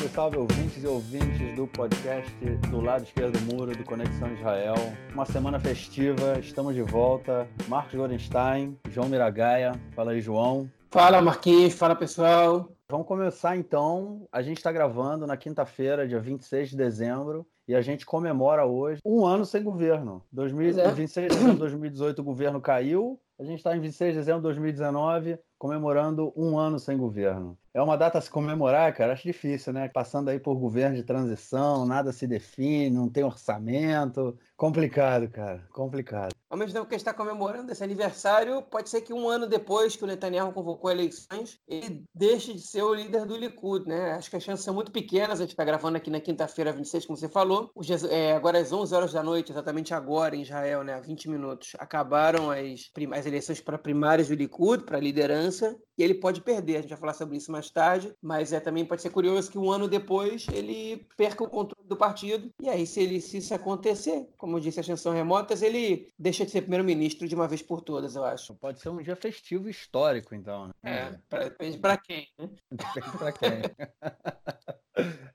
Salve, salve, ouvintes e ouvintes do podcast do lado esquerdo do muro do Conexão Israel. Uma semana festiva, estamos de volta. Marcos Gorenstein, João Miragaia. Fala aí, João. Fala, Marquinhos. Fala, pessoal. Vamos começar então. A gente está gravando na quinta-feira, dia 26 de dezembro, e a gente comemora hoje um ano sem governo. 2000, é. 26 de dezembro de 2018 o governo caiu, a gente está em 26 de dezembro de 2019 comemorando um ano sem governo. É uma data a se comemorar, cara, acho difícil, né? Passando aí por governo de transição, nada se define, não tem orçamento. Complicado, cara, complicado. Ao mesmo tempo que está comemorando esse aniversário, pode ser que um ano depois que o Netanyahu convocou eleições, ele deixe de ser o líder do Likud, né? Acho que as chances são muito pequenas. A gente está gravando aqui na quinta-feira, 26, como você falou. É, agora às 11 horas da noite, exatamente agora em Israel, né? Há 20 minutos, acabaram as, as eleições para primárias do Likud, para liderança, e ele pode perder. A gente vai falar sobre isso mais tarde, mas é também pode ser curioso que um ano depois ele perca o controle do partido. E aí, se, ele, se isso acontecer, como eu disse, as são remotas, ele deixa deixa de ser primeiro-ministro de uma vez por todas, eu acho. Pode ser um dia festivo histórico, então. Né? É, pra, depende para quem, né? Depende para quem.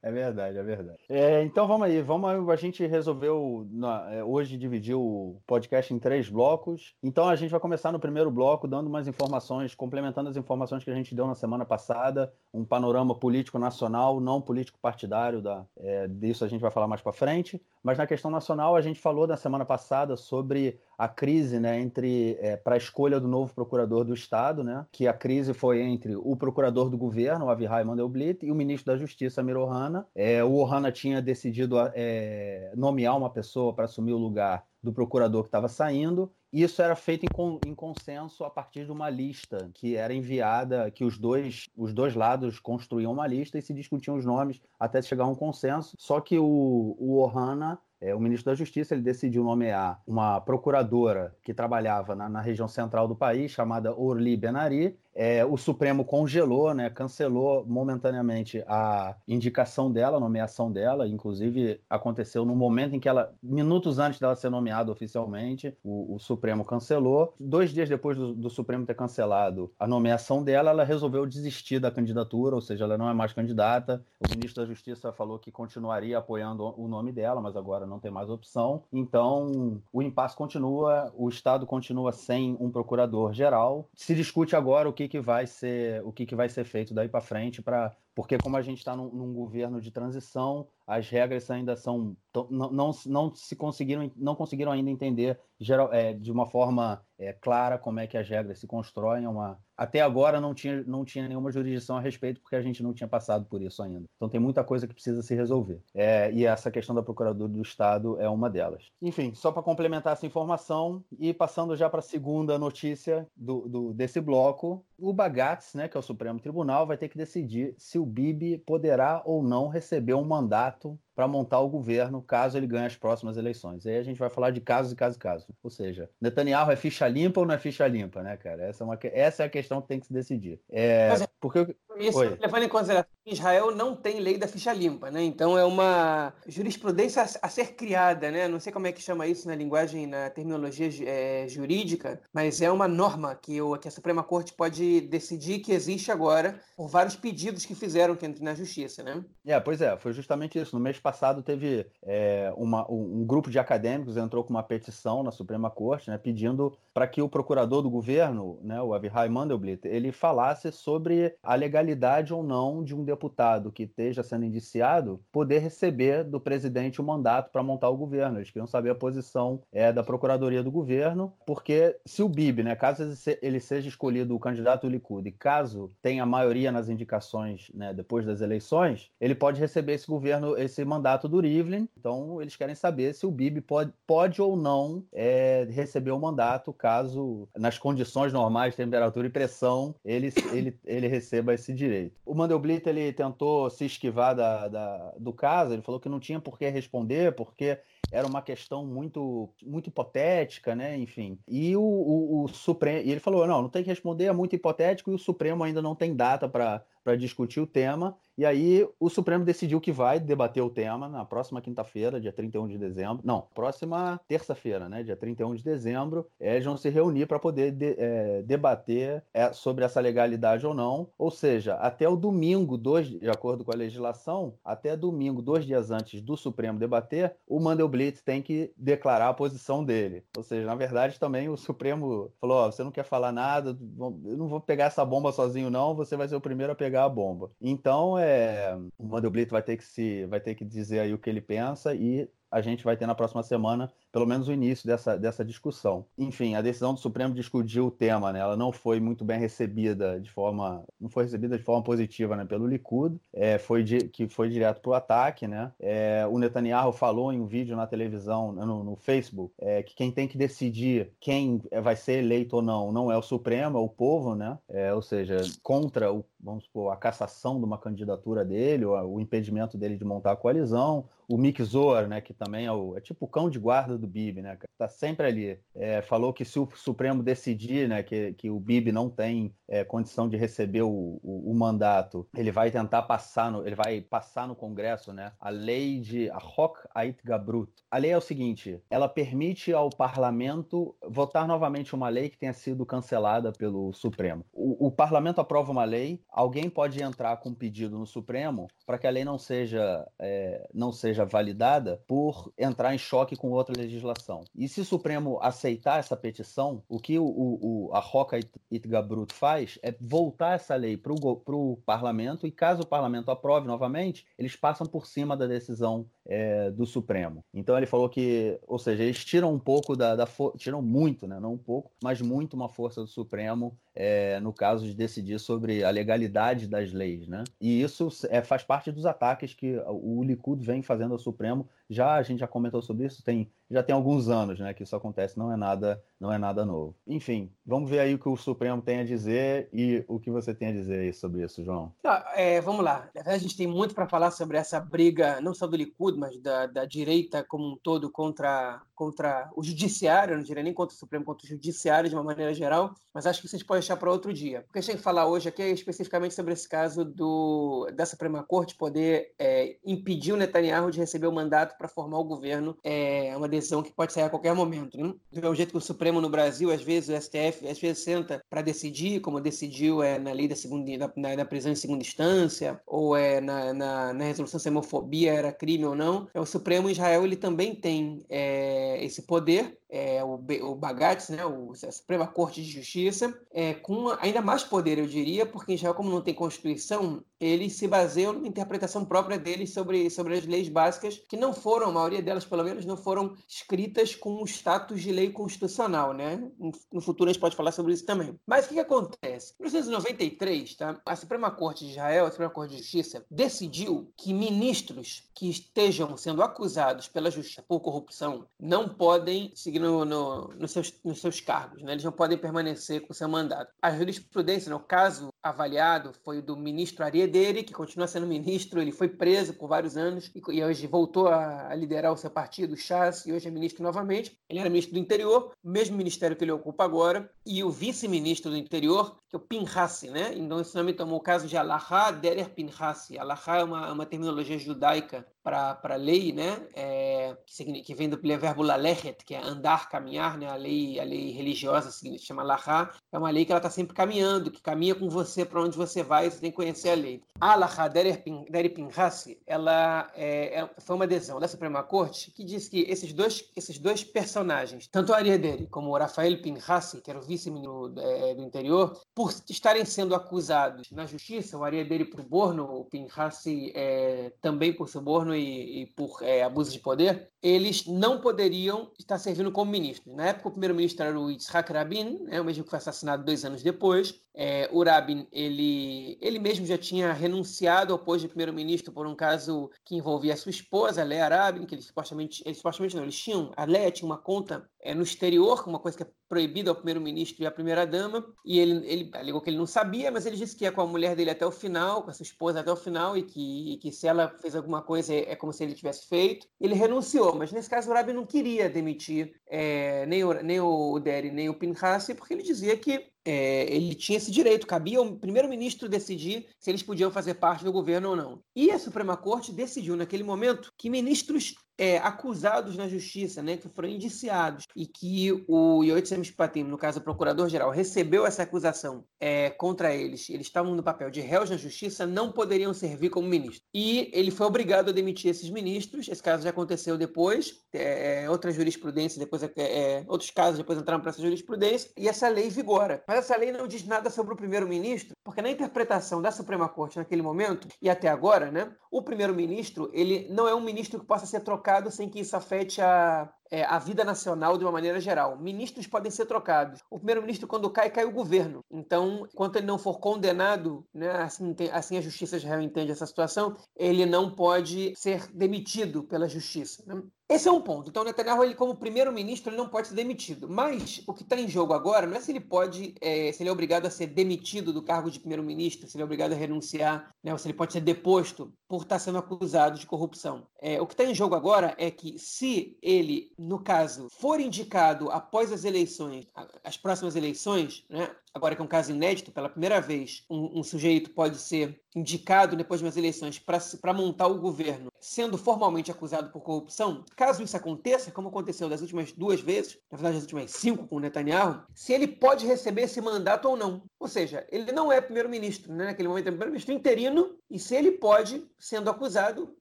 É verdade, é verdade. É, então vamos aí, vamos a gente resolveu é, hoje dividir o podcast em três blocos. Então a gente vai começar no primeiro bloco dando umas informações, complementando as informações que a gente deu na semana passada, um panorama político nacional, não político partidário da, é, disso a gente vai falar mais para frente. Mas na questão nacional a gente falou na semana passada sobre a crise né, entre é, para a escolha do novo procurador do Estado, né, que a crise foi entre o procurador do governo, o Avihai Mandelblit, e o ministro da Justiça, Amir Ohana. É, o Ohana tinha decidido é, nomear uma pessoa para assumir o lugar do procurador que estava saindo. Isso era feito em, em, consenso a partir de uma lista que era enviada, que os dois, os dois lados construíam uma lista e se discutiam os nomes até chegar a um consenso. Só que o, o Ohana é, o ministro da Justiça ele decidiu nomear uma procuradora que trabalhava na, na região central do país, chamada Orli Benari, é, o Supremo congelou, né, cancelou momentaneamente a indicação dela, a nomeação dela, inclusive aconteceu no momento em que ela, minutos antes dela ser nomeada oficialmente, o, o Supremo cancelou. Dois dias depois do, do, Supremo ter cancelado a nomeação dela, ela resolveu desistir da candidatura, ou seja, ela não é mais candidata. O ministro da Justiça falou que continuaria apoiando o nome dela, mas agora não tem mais opção. Então, o impasse continua, o Estado continua sem um procurador geral. Se discute agora o que que, vai ser o que, que vai ser feito daí para frente para porque como a gente está num, num, governo de transição, as regras ainda são não, não, não se conseguiram não conseguiram ainda entender geral, é, de uma forma é, clara como é que as regras se constroem. Uma, até agora não tinha, não tinha nenhuma jurisdição a respeito porque a gente não tinha passado por isso ainda. Então tem muita coisa que precisa se resolver. É, e essa questão da Procuradoria do Estado é uma delas. Enfim, só para complementar essa informação e passando já para a segunda notícia do, do, desse bloco, o Bagatz, né, que é o Supremo Tribunal, vai ter que decidir se o o Bibi poderá ou não receber um mandato para montar o governo caso ele ganhe as próximas eleições. Aí a gente vai falar de casos e casos e casos. Ou seja, Netanyahu é ficha limpa ou não é ficha limpa, né, cara? Essa é, uma, essa é a questão que tem que se decidir. É, Mas, porque isso, Oi. levando em consideração que Israel não tem lei da ficha limpa, né? Então é uma jurisprudência a, a ser criada, né? Não sei como é que chama isso na linguagem, na terminologia é, jurídica, mas é uma norma que, o, que a Suprema Corte pode decidir que existe agora por vários pedidos que fizeram que entre na justiça, né? É, pois é, foi justamente isso. No mês passado teve é, uma, um, grupo de acadêmicos entrou com uma petição na Suprema Corte, né, pedindo para que o procurador do governo, né, o Avihai Mandelblit, ele falasse sobre a legalidade ou não de um deputado que esteja sendo indiciado poder receber do presidente o mandato para montar o governo. Eles queriam saber a posição é, da Procuradoria do governo, porque se o BIB, né, caso ele seja escolhido o candidato Likud, e caso tenha maioria nas indicações né, depois das eleições, ele pode receber esse governo, esse mandato mandato do Rivlin, então eles querem saber se o Bibi pode, pode ou não é, receber o mandato caso, nas condições normais temperatura e pressão, ele, ele, ele receba esse direito. O Mandelblit ele tentou se esquivar da, da, do caso, ele falou que não tinha por que responder, porque era uma questão muito, muito hipotética, né? Enfim. E o, o, o Supremo. E ele falou: não, não tem que responder, é muito hipotético, e o Supremo ainda não tem data para para discutir o tema. E aí o Supremo decidiu que vai debater o tema na próxima quinta-feira, dia 31 de dezembro. Não, próxima terça-feira, né? Dia 31 de dezembro. É, eles vão se reunir para poder de, é, debater é, sobre essa legalidade ou não. Ou seja, até o domingo, dois, de acordo com a legislação, até domingo, dois dias antes do Supremo debater, o Mandelblit tem que declarar a posição dele. Ou seja, na verdade, também o Supremo falou: ó, você não quer falar nada, eu não vou pegar essa bomba sozinho, não, você vai ser o primeiro a pegar a bomba. Então, é, o Mandelblit vai ter que se vai ter que dizer aí o que ele pensa e a gente vai ter na próxima semana pelo menos o início dessa, dessa discussão. Enfim, a decisão do Supremo discutir o tema, né, ela não foi muito bem recebida de forma, não foi recebida de forma positiva, né, pelo Likud, é, foi que foi direto para o ataque, né. É, o Netanyahu falou em um vídeo na televisão, né, no, no Facebook, é, que quem tem que decidir quem vai ser eleito ou não, não é o Supremo, é o povo, né, é, ou seja, contra o, vamos supor, a cassação de uma candidatura dele, o impedimento dele de montar a coalizão, o Mick Zohar, né, que também é, o, é tipo o cão de guarda do Bibi, né, Tá sempre ali. É, falou que se o Supremo decidir, né, que, que o Bibi não tem é, condição de receber o, o, o, mandato, ele vai tentar passar no, ele vai passar no Congresso, né, a lei de a Hoc Ait Gabrut. A lei é o seguinte, ela permite ao Parlamento votar novamente uma lei que tenha sido cancelada pelo Supremo. O, o Parlamento aprova uma lei, alguém pode entrar com um pedido no Supremo para que a lei não seja é, não seja seja validada por entrar em choque com outra legislação. E se o Supremo aceitar essa petição, o que o, o, a Roca Itgabrut faz é voltar essa lei para o parlamento e caso o parlamento aprove novamente, eles passam por cima da decisão é, do Supremo. Então ele falou que, ou seja, eles tiram um pouco da, da tiram muito, né? não um pouco, mas muito uma força do Supremo é, no caso de decidir sobre a legalidade das leis, né? E isso é, faz parte dos ataques que o Likud vem fazendo ao Supremo já a gente já comentou sobre isso, tem já tem alguns anos, né, que isso acontece, não é nada, não é nada novo. Enfim, vamos ver aí o que o Supremo tem a dizer e o que você tem a dizer sobre isso, João. Tá, é, vamos lá. A gente tem muito para falar sobre essa briga, não só do Likud, mas da, da direita como um todo contra, contra o judiciário, não diria nem contra o Supremo, contra o judiciário de uma maneira geral, mas acho que isso a gente pode deixar para outro dia. O que a gente tem que falar hoje aqui é especificamente sobre esse caso do, da Suprema Corte poder é, impedir o Netanyahu de receber o mandato para formar o governo é uma decisão que pode sair a qualquer momento. Né? Do jeito que o Supremo no Brasil, às vezes o STF, às vezes senta para decidir, como decidiu é, na lei da segunda, na, na prisão em segunda instância, ou é na, na, na, resolução se a homofobia era crime ou não. É, o Supremo Israel ele também tem é, esse poder é, o, o Bagatz, né, o, a Suprema Corte de Justiça, é, com ainda mais poder, eu diria, porque Israel, como não tem Constituição, eles se baseiam na interpretação própria deles sobre, sobre as leis básicas, que não foram, a maioria delas pelo menos, não foram escritas com o status de lei constitucional. Né? No futuro a gente pode falar sobre isso também. Mas o que, que acontece? Em 1993, tá, a Suprema Corte de Israel, a Suprema Corte de Justiça, decidiu que ministros que estejam sendo acusados pela justiça por corrupção não podem seguir no, no, nos, seus, nos seus cargos, né? eles não podem permanecer com seu mandato. A jurisprudência, no caso avaliado, foi do ministro Ariederi, que continua sendo ministro, ele foi preso por vários anos e, e hoje voltou a, a, liderar o seu partido, o Chas, e hoje é ministro novamente. Ele era ministro do interior, mesmo ministério que ele ocupa agora, e o vice-ministro do interior, que é o Pinhassi, né? Então esse nome tomou o caso de Alaha Derer Pinhassi. Alaha é uma, uma terminologia judaica para lei, né? É, que, vem do verbo lalechet, que é andar, caminhar, né? A lei, a lei religiosa se chama lahá, é uma lei que ela está sempre caminhando, que caminha com você para onde você vai, você tem que conhecer a lei. A lahá deri pinhassi, ela é, é, foi uma adesão da Suprema Corte que diz que esses dois, esses dois personagens, tanto a Ariadere como o Rafael Pinhassi, que era o vice-ministro é, do interior, por estarem sendo acusados na justiça, o Ariadere por borno, o Pinhassi é, também por suborno e, e por é, abuso de poder, eles não poderiam estar servindo como ministros. Na época, o primeiro-ministro era o Yitzhak Rabin, né, o mesmo que foi assassinado dois anos depois. É, o Rabin, ele, ele mesmo já tinha renunciado ao posto de primeiro-ministro por um caso que envolvia a sua esposa, Leia Rabin, que eles supostamente, eles supostamente não, eles tinham, a Leia tinha uma conta é, no exterior, uma coisa que é proibida ao primeiro-ministro e à primeira-dama, e ele, ele alegou que ele não sabia, mas ele disse que ia com a mulher dele até o final, com a sua esposa até o final, e que, e que se ela fez alguma coisa é, é como se ele tivesse feito. Ele renunciou, mas nesse caso o Rabin não queria demitir é, nem, o, nem o Deri nem o Pinhassi, porque ele dizia que é, ele tinha esse direito, cabia ao primeiro-ministro decidir se eles podiam fazer parte do governo ou não. E a Suprema Corte decidiu, naquele momento, que ministros é, acusados na justiça, né, que foram indiciados, e que o Yoichi Mishpatim, no caso o procurador-geral, recebeu essa acusação é, contra eles, eles estavam no papel de réus na justiça, não poderiam servir como ministro. E ele foi obrigado a demitir esses ministros, esse caso já aconteceu depois, é, é outra jurisprudência, depois é, é, outros casos depois entraram para essa jurisprudência, e essa lei vigora. Mas essa lei não diz nada sobre o primeiro-ministro, porque na interpretação da Suprema Corte naquele momento, e até agora, né, o primeiro-ministro, ele não é um ministro que possa ser trocado sem que isso afete a, é, a vida nacional de uma maneira geral. Ministros podem ser trocados. O primeiro-ministro, quando cai, cai o governo. Então, enquanto ele não for condenado, né, assim, assim a justiça Israel entende essa situação, ele não pode ser demitido pela justiça. Né? Esse é um ponto. Então, Netanyahu, ele, como primeiro-ministro, não pode ser demitido. Mas o que está em jogo agora não é se ele pode, é, se ele é obrigado a ser demitido do cargo de primeiro-ministro, se ele é obrigado a renunciar, né, ou se ele pode ser deposto por estar tá sendo acusado de corrupção. É, o que está em jogo agora é que, se ele, no caso, for indicado após as eleições, as próximas eleições, né, agora que é um caso inédito, pela primeira vez, um, um sujeito pode ser indicado depois de umas eleições para montar o governo, sendo formalmente acusado por corrupção, caso isso aconteça, como aconteceu das últimas duas vezes, na verdade, das últimas cinco com o Netanyahu, se ele pode receber esse mandato ou não. Ou seja, ele não é primeiro-ministro, né? naquele momento é primeiro-ministro interino, e se ele pode, sendo acusado,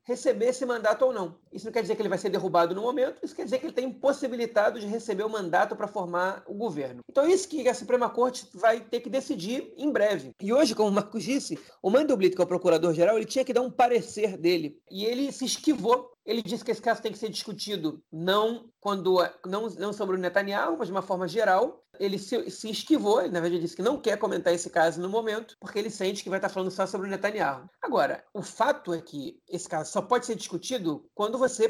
receber esse mandato ou não. Isso não quer dizer que ele vai ser derrubado no momento, isso quer dizer que ele está impossibilitado de receber o mandato para formar o governo. Então, isso que a Suprema Corte vai ter que decidir em breve. E hoje, como o Marcos disse, o Mandelblit, que é o procurador-geral, ele tinha que dar um parecer dele. E ele se esquivou ele disse que esse caso tem que ser discutido não quando não, não sobre o Netanyahu, mas de uma forma geral. Ele se, se esquivou, ele na verdade disse que não quer comentar esse caso no momento, porque ele sente que vai estar falando só sobre o Netanyahu. Agora, o fato é que esse caso só pode ser discutido quando você,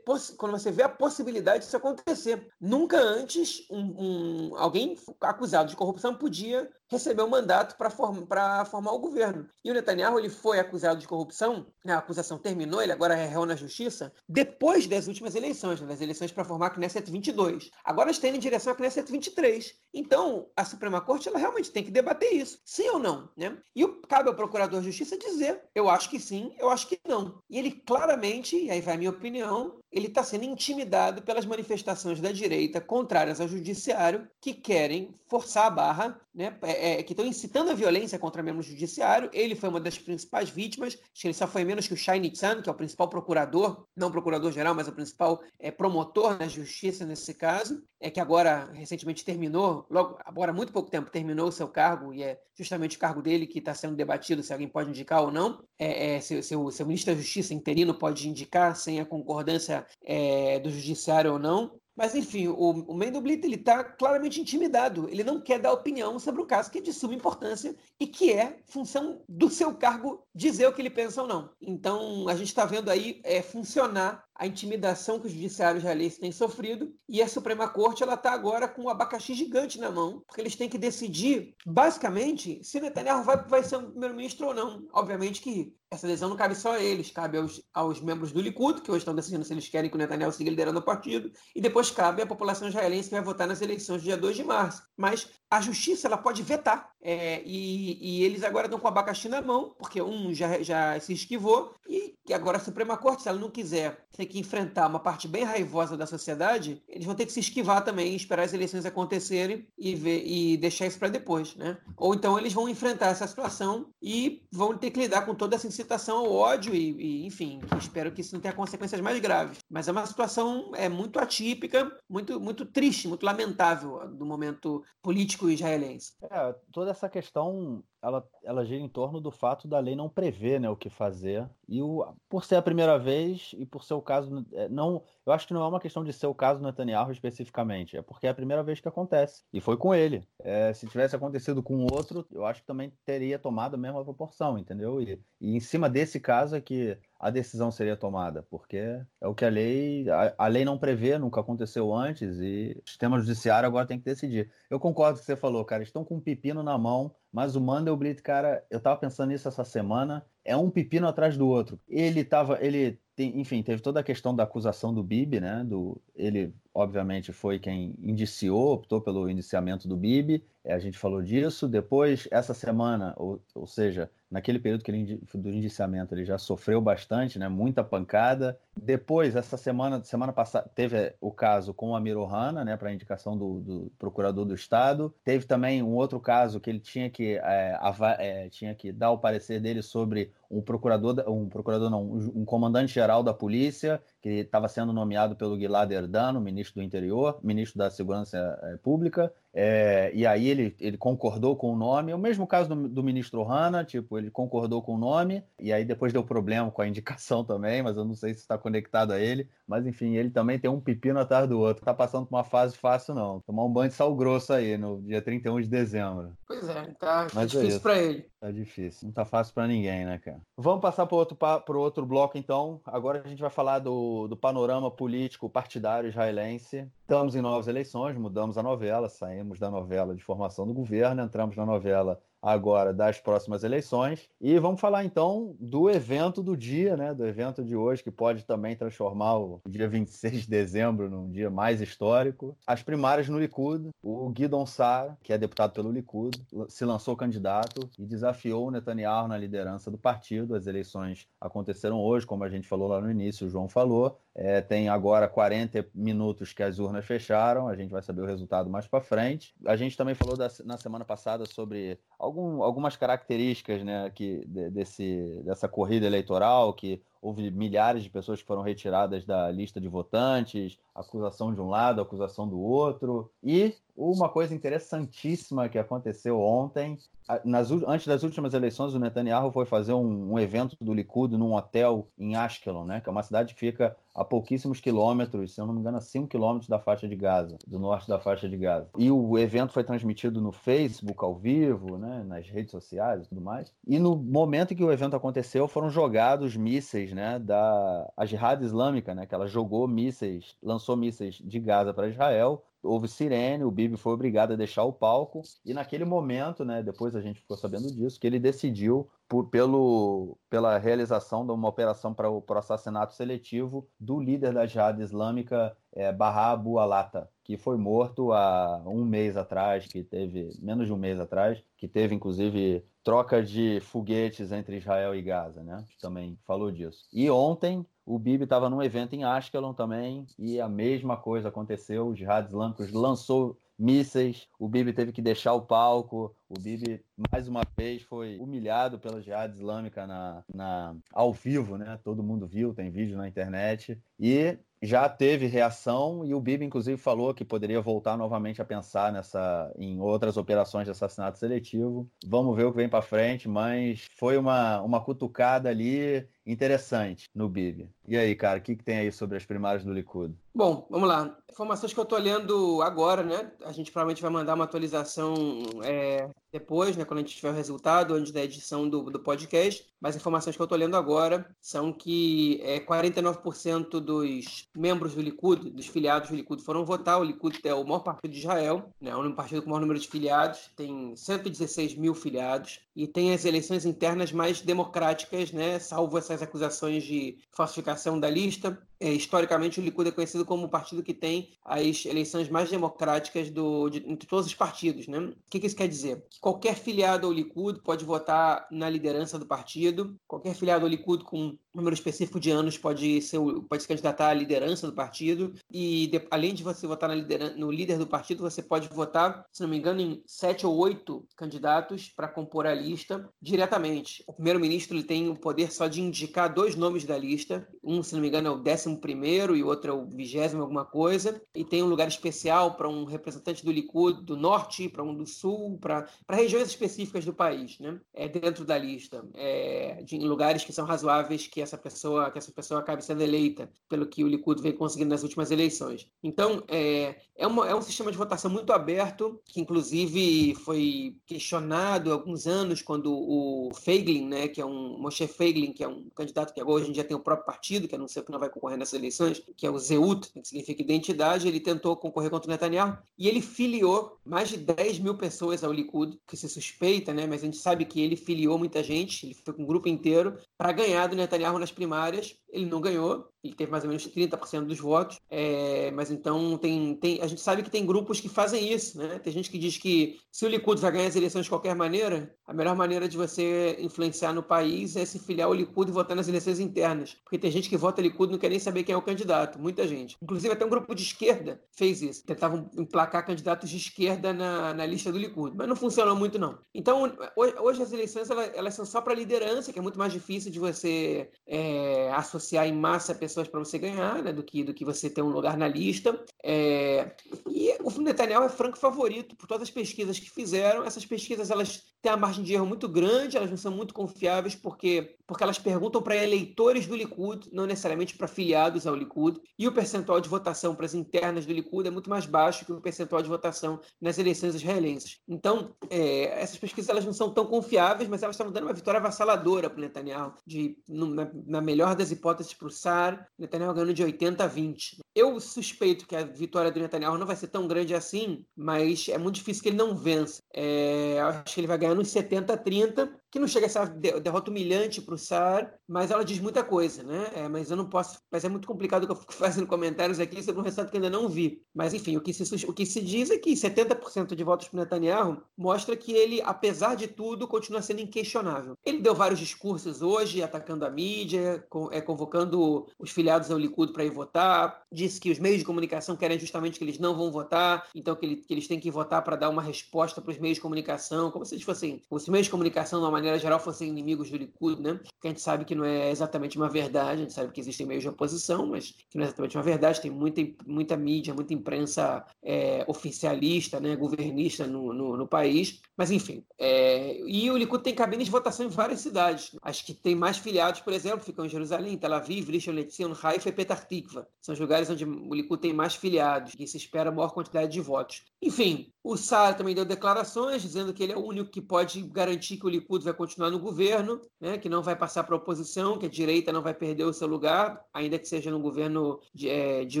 quando você vê a possibilidade disso acontecer. Nunca antes um, um alguém acusado de corrupção podia receber um mandato para form, formar o governo. E o Netanyahu ele foi acusado de corrupção, né, a acusação terminou, ele agora é réu na justiça, depois das últimas eleições, né, das eleições para formar a Knesset 22. Agora está indo em direção à Knesset 23. Então, a Suprema Corte ela realmente tem que debater isso, sim ou não. Né? E cabe ao Procurador de Justiça dizer, eu acho que sim, eu acho que não. E ele claramente, e aí vai a minha opinião, ele está sendo intimidado pelas manifestações da direita contrárias ao judiciário que querem forçar a barra, né, é, é, que estão incitando a violência contra membros do judiciário. Ele foi uma das principais vítimas, acho que ele só foi menos que o Shai Nitzan, que é o principal procurador, não procurador-geral, mas o principal é, promotor na justiça nesse caso, é que agora recentemente terminou, logo agora há muito pouco tempo terminou o seu cargo e é justamente o cargo dele que está sendo debatido se alguém pode indicar ou não. É, é se, se, o, se o ministro da Justiça interino pode indicar sem a concordância é, do judiciário ou não. Mas, enfim, o, o Mendoblit está claramente intimidado. Ele não quer dar opinião sobre um caso que é de suma importância e que é função do seu cargo dizer o que ele pensa ou não. Então, a gente está vendo aí é, funcionar a intimidação que os judiciários israelenses têm sofrido e a Suprema Corte ela está agora com um abacaxi gigante na mão, porque eles têm que decidir, basicamente, se Netanyahu vai, vai ser um primeiro-ministro ou não. Obviamente que essa decisão não cabe só a eles, cabe aos, aos membros do Likud, que hoje estão decidindo se eles querem que o Netanyahu siga liderando o partido, e depois cabe à população israelense que vai votar nas eleições do dia 2 de março. Mas a justiça ela pode vetar, é, e, e, eles agora estão com o abacaxi na mão, porque um já, já se esquivou, e agora a Suprema Corte, se ela não quiser ter que enfrentar uma parte bem raivosa da sociedade, eles vão ter que se esquivar também, esperar as eleições acontecerem e, ver, e deixar isso para depois. Né? Ou então eles vão enfrentar essa situação e vão ter que lidar com toda essa incitação ao ódio, e, e enfim, espero que isso não tenha consequências mais graves. Mas é uma situação é, muito atípica, muito, muito triste, muito lamentável do momento político israelense. É, toda essa questão ela, ela gira em torno do fato da lei não prever né, o que fazer. E o, por ser a primeira vez e por ser o caso. É, não, eu acho que não é uma questão de ser o caso Netanyahu especificamente, é porque é a primeira vez que acontece. E foi com ele. É, se tivesse acontecido com outro, eu acho que também teria tomado a mesma proporção, entendeu? E, e em cima desse caso é que a decisão seria tomada, porque é o que a lei. A, a, lei não prevê, nunca aconteceu antes, e o sistema judiciário agora tem que decidir. Eu concordo com o que você falou, cara. Estão com um pepino na mão, mas o Mandelblit, cara, eu tava pensando nisso essa semana. É um pepino atrás do outro. Ele tava, ele tem, enfim, teve toda a questão da acusação do Bibi, né? Do, ele, obviamente, foi quem indiciou, optou pelo indiciamento do Bibi. É, a gente falou disso. Depois, essa semana, ou, ou seja, naquele período que ele, do indiciamento, ele já sofreu bastante, né? Muita pancada. Depois, essa semana, semana passada, teve o caso com o Amir Ohana, né? Para indicação do, do, procurador do Estado. Teve também um outro caso que ele tinha que, é, é, tinha que dar o parecer dele sobre um procurador, um procurador não, um comandante-geral da polícia que estava sendo nomeado pelo Gilad Erdan, ministro do Interior, ministro da Segurança é, Pública, é, e aí ele, ele concordou com o nome. É o mesmo caso do, do ministro Hanna, tipo, ele concordou com o nome, e aí depois deu problema com a indicação também, mas eu não sei se está conectado a ele. Mas enfim, ele também tem um pepino atrás do outro. Tá passando por uma fase fácil, não. Tomar um banho de sal grosso aí no dia 31 de dezembro. Pois é, tá, tá difícil é para ele. Tá difícil. Não tá fácil para ninguém, né, cara? Vamos passar para outro, pro outro bloco, então. Agora a gente vai falar do, do panorama político partidário israelense. Estamos em novas eleições, mudamos a novela, saímos da novela de formação do governo, entramos na novela agora das próximas eleições. E vamos falar então do evento do dia, né? Do evento de hoje, que pode também transformar o dia 26 de dezembro num dia mais histórico. As primárias no Likud, o Guidon Sar, que é deputado pelo Likud, se lançou candidato e desafiou o Netanyahu na liderança do partido. As eleições aconteceram hoje, como a gente falou lá no início, o João falou. É, tem agora 40 minutos que as urnas fecharam, a gente vai saber o resultado mais para frente. A gente também falou da, na semana passada sobre algum, algumas características né, que, desse, dessa corrida eleitoral, que houve milhares de pessoas que foram retiradas da lista de votantes, acusação de um lado, acusação do outro. E uma coisa interessantíssima que aconteceu ontem, nas, antes das últimas eleições, o Netanyahu foi fazer um, um, evento do Likud num hotel em Ashkelon, né, que é uma cidade que fica a pouquíssimos quilômetros, se eu não me engano, a 5 quilômetros da faixa de Gaza, do norte da faixa de Gaza. E o evento foi transmitido no Facebook ao vivo, né, nas redes sociais e tudo mais. E no momento em que o evento aconteceu, foram jogados mísseis né, da a Jihad Islâmica, né, que ela jogou mísseis, lançou mísseis de Gaza para Israel houve sirene, o Bibi foi obrigado a deixar o palco, e naquele momento, né, depois a gente ficou sabendo disso, que ele decidiu por, pelo, pela realização de uma operação para o assassinato seletivo do líder da Jihad Islâmica, é, Abu Alata, que foi morto há um mês atrás, que teve, menos de um mês atrás, que teve inclusive troca de foguetes entre Israel e Gaza, né? Também falou disso. E ontem o Bibi estava num evento em Ashkelon também e a mesma coisa aconteceu. O Jihad Islâmico lançou mísseis, o Bibi teve que deixar o palco, o Bibi mais uma vez foi humilhado pela Jihad Islâmica na, na, ao vivo, né? Todo mundo viu, tem vídeo na internet. E já teve reação e o Bibi inclusive falou que poderia voltar novamente a pensar nessa em outras operações de assassinato seletivo. Vamos ver o que vem para frente, mas foi uma, uma cutucada ali interessante no Bibi. E aí, cara, o que, que tem aí sobre as primárias do Likud? Bom, vamos lá. Informações que eu estou lendo agora, né? A gente provavelmente vai mandar uma atualização é, depois, né? Quando a gente tiver o resultado, antes da edição do, do podcast. Mas informações que eu estou lendo agora são que é, 49% dos membros do Likud, dos filiados do Likud, foram votar. O Likud é o maior partido de Israel, né? O partido com o maior número de filiados, tem 116 mil filiados e tem as eleições internas mais democráticas, né? Salvo essas acusações de falsificação da lista. É, historicamente, o Likud é conhecido como o partido que tem as eleições mais democráticas do, de, entre todos os partidos. Né? O que, que isso quer dizer? Que qualquer filiado ao Likud pode votar na liderança do partido, qualquer filiado ao Likud com número específico de anos pode, ser, pode se candidatar à liderança do partido, e de, além de você votar no líder do partido, você pode votar, se não me engano, em sete ou oito candidatos para compor a lista diretamente. O primeiro-ministro tem o poder só de indicar dois nomes da lista, um, se não me engano, é o décimo primeiro e outro é o vigésimo alguma coisa, e tem um lugar especial para um representante do Likud do norte, para um do sul, para regiões específicas do país, né? É dentro da lista, é, de, em lugares que são razoáveis que essa pessoa que essa pessoa acabe sendo eleita, pelo que o Likud vem conseguindo nas últimas eleições. Então, é, é, uma, é um sistema de votação muito aberto, que inclusive foi questionado há alguns anos quando o Feiglin, né, que é um Moshe Feiglin, que é um candidato que agora hoje em dia tem o próprio partido, que anunciou que não vai concorrer nessas eleições, que é o Zeut, que significa identidade, ele tentou concorrer contra o Netanyahu e ele filiou mais de 10 mil pessoas ao Likud, que se suspeita, né? Mas a gente sabe que ele filiou muita gente, ele foi com um grupo inteiro para ganhar do Netanyahu nas primárias. Ele não ganhou, ele teve mais ou menos 30% dos votos, é, mas então tem, tem, a gente sabe que tem grupos que fazem isso, né? Tem gente que diz que se o Likud vai ganhar as eleições de qualquer maneira, a melhor maneira de você influenciar no país é se filiar ao Likud e votar nas eleições internas, porque tem gente que vota Likud e não quer nem saber quem é o candidato, muita gente. Inclusive até um grupo de esquerda fez isso, tentavam emplacar candidatos de esquerda na, na lista do Likud, mas não funcionou muito não. Então hoje, hoje as eleições elas, elas são só para liderança, que é muito mais difícil de você é, associar em massa pessoas pessoas para você ganhar, né, do que do que você ter um lugar na lista. É... E o Netanyahu é franco favorito por todas as pesquisas que fizeram. Essas pesquisas elas têm a margem de erro muito grande, elas não são muito confiáveis porque porque elas perguntam para eleitores do Likud, não necessariamente para filiados ao Likud, e o percentual de votação para as internas do Likud é muito mais baixo que o percentual de votação nas eleições israelenses. Então, é, essas pesquisas elas não são tão confiáveis, mas elas estão dando uma vitória avassaladora para o Netanyahu, de, na, na melhor das hipóteses para o Sar, Netanyahu ganhando de 80 a 20. Eu suspeito que a vitória do Netanyahu não vai ser tão grande assim, mas é muito difícil que ele não vença. É, acho que ele vai ganhar nos 70 a 30, que não chega a ser uma derrota humilhante para o Sar, mas ela diz muita coisa, né? É, mas eu não posso. Mas é muito complicado que eu fico fazendo comentários aqui sobre um resultado que ainda não vi. Mas enfim, o que se, o que se diz é que 70% de votos para Netanyahu mostra que ele, apesar de tudo, continua sendo inquestionável. Ele deu vários discursos hoje, atacando a mídia, é, convocando os filiados ao Likud para ir votar, disse que os meios de comunicação querem justamente que eles não vão votar, então que, ele, que eles têm que votar para dar uma resposta para os meios de comunicação, como se eles fossem, os meios de comunicação, uma maneira geral, fossem inimigos do Likud, né? Que a gente sabe que não é exatamente uma verdade, a gente sabe que existem meios de oposição, mas que não é exatamente uma verdade, tem muita, muita mídia, muita imprensa é, oficialista, né, governista no, no, no país, mas enfim. É, e o Likud tem cabines de votação em várias cidades. As que têm mais filiados, por exemplo, ficam em Jerusalém, Tel Aviv, Rishon LeZion, Haifa e Petar Tikva. São os lugares onde o Likud tem mais filiados, que se espera maior quantidade de votos. Enfim, o Sara também deu declarações dizendo que ele é o único que pode garantir que o Likud vai continuar no governo, né, que não vai passar para a oposição, que a direita não vai perder o seu lugar, ainda que seja no governo de, é, de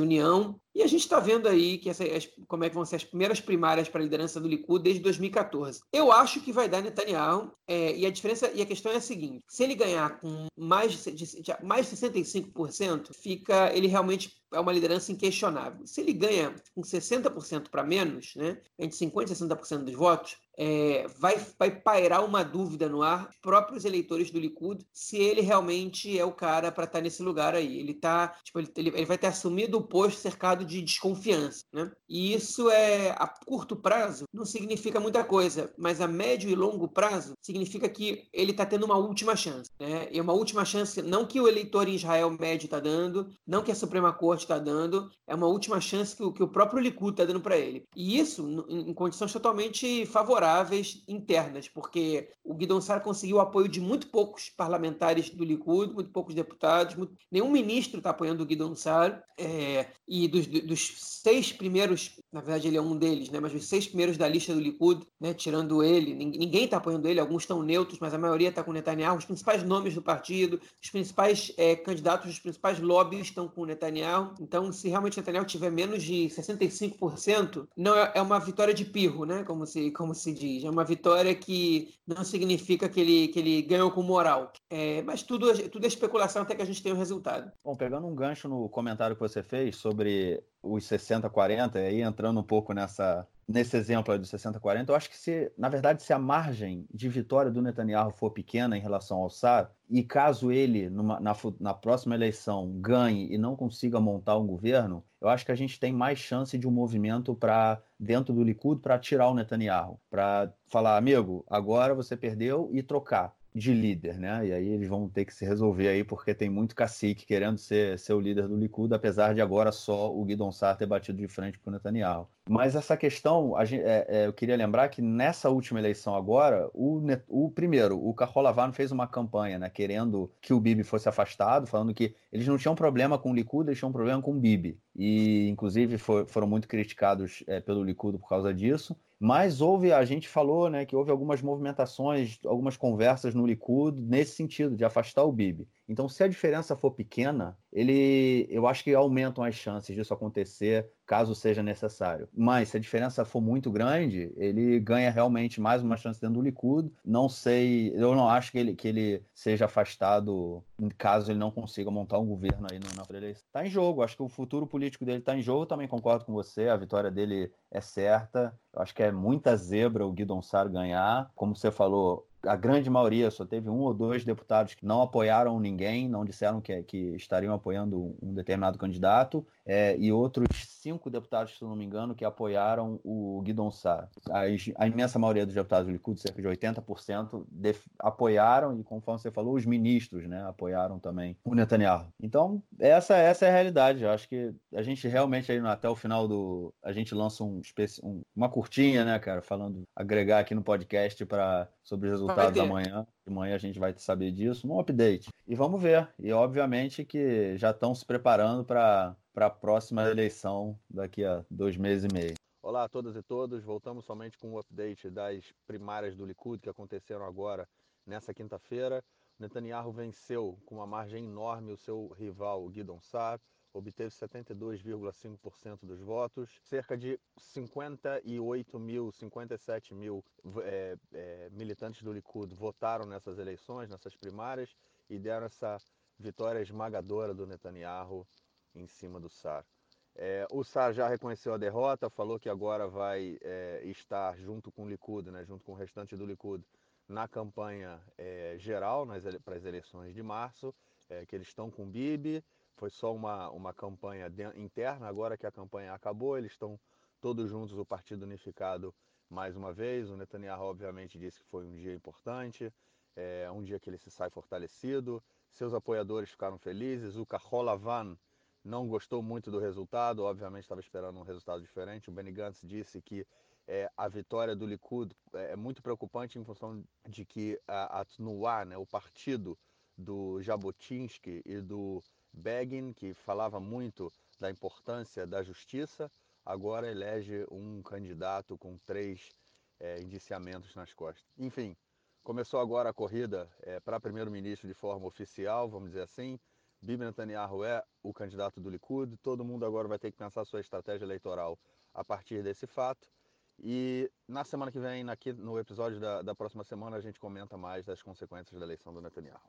união. E a gente está vendo aí que essa, as, como é que vão ser as primeiras primárias para a liderança do Likud desde 2014. Eu acho que vai dar Netanyahu, é, e a diferença e a questão é a seguinte: se ele ganhar com mais de, de, de mais de 65%, fica ele realmente é uma liderança inquestionável. Se ele ganha com 60% para menos, né, entre 50% e 60% dos votos, é, vai, vai pairar uma dúvida no ar, próprios eleitores do Likud, se ele realmente é o cara para estar tá nesse lugar aí. Ele tá, tipo, ele, ele, vai ter assumido o posto cercado de desconfiança, né? E isso é a curto prazo não significa muita coisa, mas a médio e longo prazo significa que ele está tendo uma última chance, né? E uma última chance, não que o eleitor em Israel médio está dando, não que a Suprema Corte está dando, é uma última chance que o, que o próprio Likud está dando para ele. E isso em, em condições totalmente favoráveis favoráveis internas, porque o Guidon Sar conseguiu o apoio de muito poucos parlamentares do Likud, muito poucos deputados, muito... nenhum ministro está apoiando o Guidon Sar, é... e dos, dos, seis primeiros, na verdade ele é um deles, né? mas os seis primeiros da lista do Likud, né? tirando ele, ninguém está apoiando ele, alguns estão neutros, mas a maioria está com Netanyahu, os principais nomes do partido, os principais é, candidatos, os principais lobbies estão com Netanyahu, então se realmente Netanyahu tiver menos de 65%, não é, é uma vitória de pirro, né? como se, como se diz. É uma vitória que não significa que ele, que ele ganhou com moral. É, mas tudo, tudo é especulação até que a gente tenha o um resultado. Bom, pegando um gancho no comentário que você fez sobre os 60-40, aí entrando um pouco nessa, nesse exemplo aí do 60-40, eu acho que se, na verdade, se a margem de vitória do Netanyahu for pequena em relação ao Sar, e caso ele, numa, na, na próxima eleição, ganhe e não consiga montar um governo, eu acho que a gente tem mais chance de um movimento para dentro do Likud para tirar o Netanyahu, para falar, amigo, agora você perdeu e trocar de líder, né? E aí eles vão ter que se resolver aí, porque tem muito cacique querendo ser, ser o líder do Likud, apesar de agora só o Guidon Sar ter batido de frente com o Netanyahu. Mas essa questão, gente, é, é, eu queria lembrar que nessa última eleição agora, o, o primeiro, o Carrolavano fez uma campanha, né, querendo que o Bibi fosse afastado, falando que eles não tinham problema com o Likud, eles tinham problema com o Bibi. E, inclusive, for, foram muito criticados é, pelo Likud por causa disso. Mas houve, a gente falou, né, que houve algumas movimentações, algumas conversas no Likud nesse sentido, de afastar o Bibi. Então, se a diferença for pequena, ele, eu acho que aumentam as chances disso acontecer caso seja necessário. Mas se a diferença for muito grande, ele ganha realmente mais uma chance dentro do Likud. Não sei, eu não acho que ele, que ele seja afastado caso ele não consiga montar um governo aí na eleição. Está em jogo, acho que o futuro político dele está em jogo. Também concordo com você, a vitória dele é certa. Eu acho que é muita zebra o Guidon Sar ganhar. Como você falou, a grande maioria, só teve um ou dois deputados que não apoiaram ninguém, não disseram que, que estariam apoiando um determinado candidato, é, e outros cinco deputados, se não me engano, que apoiaram o Guidon Sar. A, imensa maioria dos deputados do Likud, cerca de 80%, def, apoiaram, e conforme você falou, os ministros né, apoiaram também o Netanyahu. Então, essa, essa é a realidade. Eu acho que a gente realmente, aí, até o final do. A gente lança um, um uma curtinha, né, cara, falando, agregar aqui no podcast para sobre os resultados da manhã. De manhã a gente vai saber disso, um update. E vamos ver. E obviamente que já estão se preparando para a próxima eleição daqui a dois meses e meio. Olá a todas e todos. Voltamos somente com um update das primárias do Likud que aconteceram agora nessa quinta-feira. Netanyahu venceu com uma margem enorme o seu rival Guidon Saar obteve 72,5% dos votos. Cerca de 58 mil, 57 mil é, é, militantes do Likud votaram nessas eleições, nessas primárias, e deram essa vitória esmagadora do Netanyahu em cima do SAR. É, o SAR já reconheceu a derrota, falou que agora vai é, estar junto com o Likud, né, junto com o restante do Likud, na campanha é, geral para as eleições de março, é, que eles estão com o Bibi, foi só uma, uma campanha interna, agora que a campanha acabou, eles estão todos juntos, o Partido Unificado, mais uma vez. O Netanyahu, obviamente, disse que foi um dia importante, é um dia que ele se sai fortalecido. Seus apoiadores ficaram felizes. O Kaholavan não gostou muito do resultado, obviamente estava esperando um resultado diferente. O Benny Gantz disse que é, a vitória do Likud é, é muito preocupante em função de que a, a Tnuá, né, o partido do Jabotinsky e do Begin, que falava muito da importância da justiça, agora elege um candidato com três é, indiciamentos nas costas. Enfim, começou agora a corrida é, para primeiro-ministro de forma oficial, vamos dizer assim. Bibi Netanyahu é o candidato do Likud, todo mundo agora vai ter que pensar sua estratégia eleitoral a partir desse fato. E na semana que vem, aqui no episódio da, da próxima semana, a gente comenta mais das consequências da eleição do Netanyahu.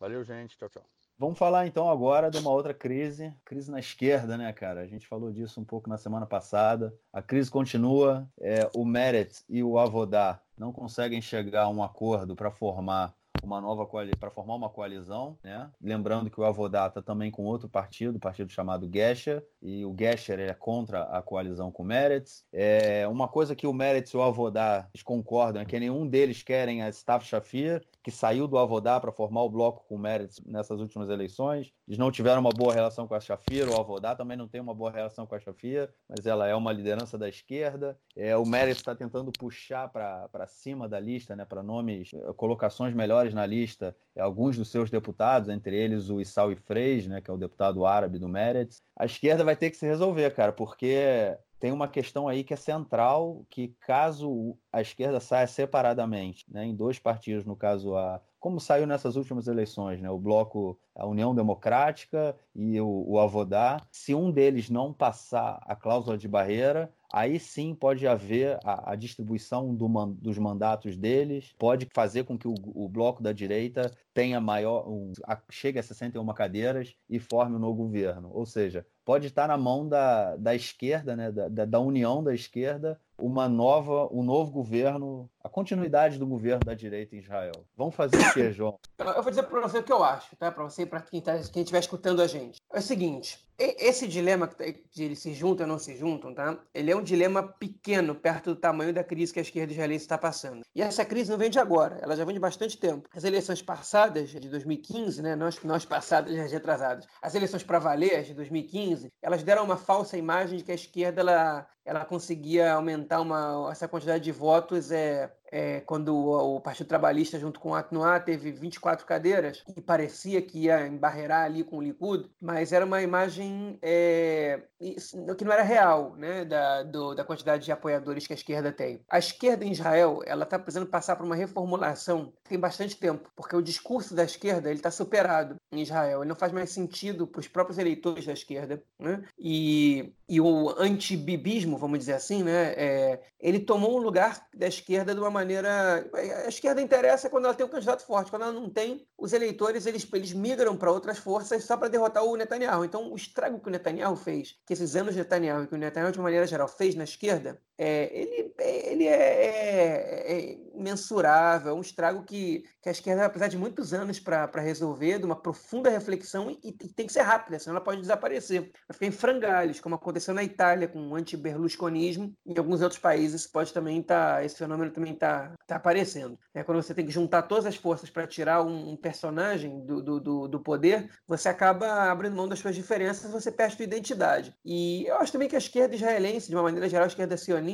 Valeu, gente. Tchau, tchau. Vamos falar então agora de uma outra crise, crise na esquerda, né, cara? A gente falou disso um pouco na semana passada. A crise continua. É, o Meretz e o Avodá não conseguem chegar a um acordo para formar uma nova para formar uma coalizão, né? Lembrando que o Avodá está também com outro partido, partido chamado Gesher, e o Gesher é contra a coalizão com o Meretz. É, uma coisa que o Meretz e o Avodá concordam é que nenhum deles querem a Staff Shafir, que saiu do Avodá para formar o bloco com o Meretz nessas últimas eleições. Eles não tiveram uma boa relação com a Shafir, o Avodá também não tem uma boa relação com a Shafir, mas ela é uma liderança da esquerda. É, o Meretz está tentando puxar para cima da lista, né, para nomes, colocações melhores na lista, alguns dos seus deputados, entre eles o Issau Freis, né, que é o deputado árabe do Meretz. A esquerda vai ter que se resolver, cara, porque tem uma questão aí que é central, que caso a esquerda saia separadamente, né, em dois partidos, no caso a como saiu nessas últimas eleições, né, o bloco, a União Democrática e o, o Avodá, se um deles não passar a cláusula de barreira, aí sim pode haver a, a distribuição do man, dos mandatos deles, pode fazer com que o, o bloco da direita tenha maior, um, a, chegue a 61 cadeiras e forme um novo governo. Ou seja, pode estar na mão da, da esquerda, né, da, da, da união da esquerda, uma nova, um novo governo, a continuidade do governo da direita em Israel. Vamos fazer o quê, João? Eu vou dizer para você o que eu acho, tá? Para você e para quem tá, estiver escutando a gente. É o seguinte: esse dilema tá, de eles se juntam ou não se juntam, tá? Ele é um dilema pequeno perto do tamanho da crise que a esquerda israelense está passando. E essa crise não vem de agora, ela já vem de bastante tempo. As eleições passadas, de 2015, né? Nós, passadas, já retrasadas. As eleições para valer, de 2015, elas deram uma falsa imagem de que a esquerda ela, ela conseguia aumentar uma, essa quantidade de votos é, é, quando o, o, Partido Trabalhista, junto com o Atnoá, teve 24 cadeiras e parecia que ia embarrear ali com o Likud, mas era uma imagem é, que não era real, né, da, do, da quantidade de apoiadores que a esquerda tem. A esquerda em Israel, ela está precisando passar por uma reformulação tem bastante tempo, porque o discurso da esquerda ele está superado em Israel, ele não faz mais sentido para os próprios eleitores da esquerda, né? E, e o antibibismo, vamos dizer assim, né, é, ele tomou um lugar da esquerda de uma maneira. A esquerda interessa quando ela tem um candidato forte, quando ela não tem, os eleitores eles, eles migram para outras forças só para derrotar o Netanyahu. Então, o estrago que o Netanyahu fez, que esses anos de Netanyahu, que o Netanyahu, de maneira geral, fez na esquerda, é, ele, ele é, é, é, mensurável, é um estrago que, que a esquerda vai precisar de muitos anos para resolver, de uma profunda reflexão, e, e, tem que ser rápida, senão ela pode desaparecer. Vai ficar em frangalhos, como aconteceu na Itália com o anti-berlusconismo, em alguns outros países pode também tá, esse fenômeno também está tá aparecendo. É quando você tem que juntar todas as forças para tirar um, um personagem do, do, do, do, poder, você acaba abrindo mão das suas diferenças, você perde sua identidade. E eu acho também que a esquerda israelense, de uma maneira geral, a esquerda sionista,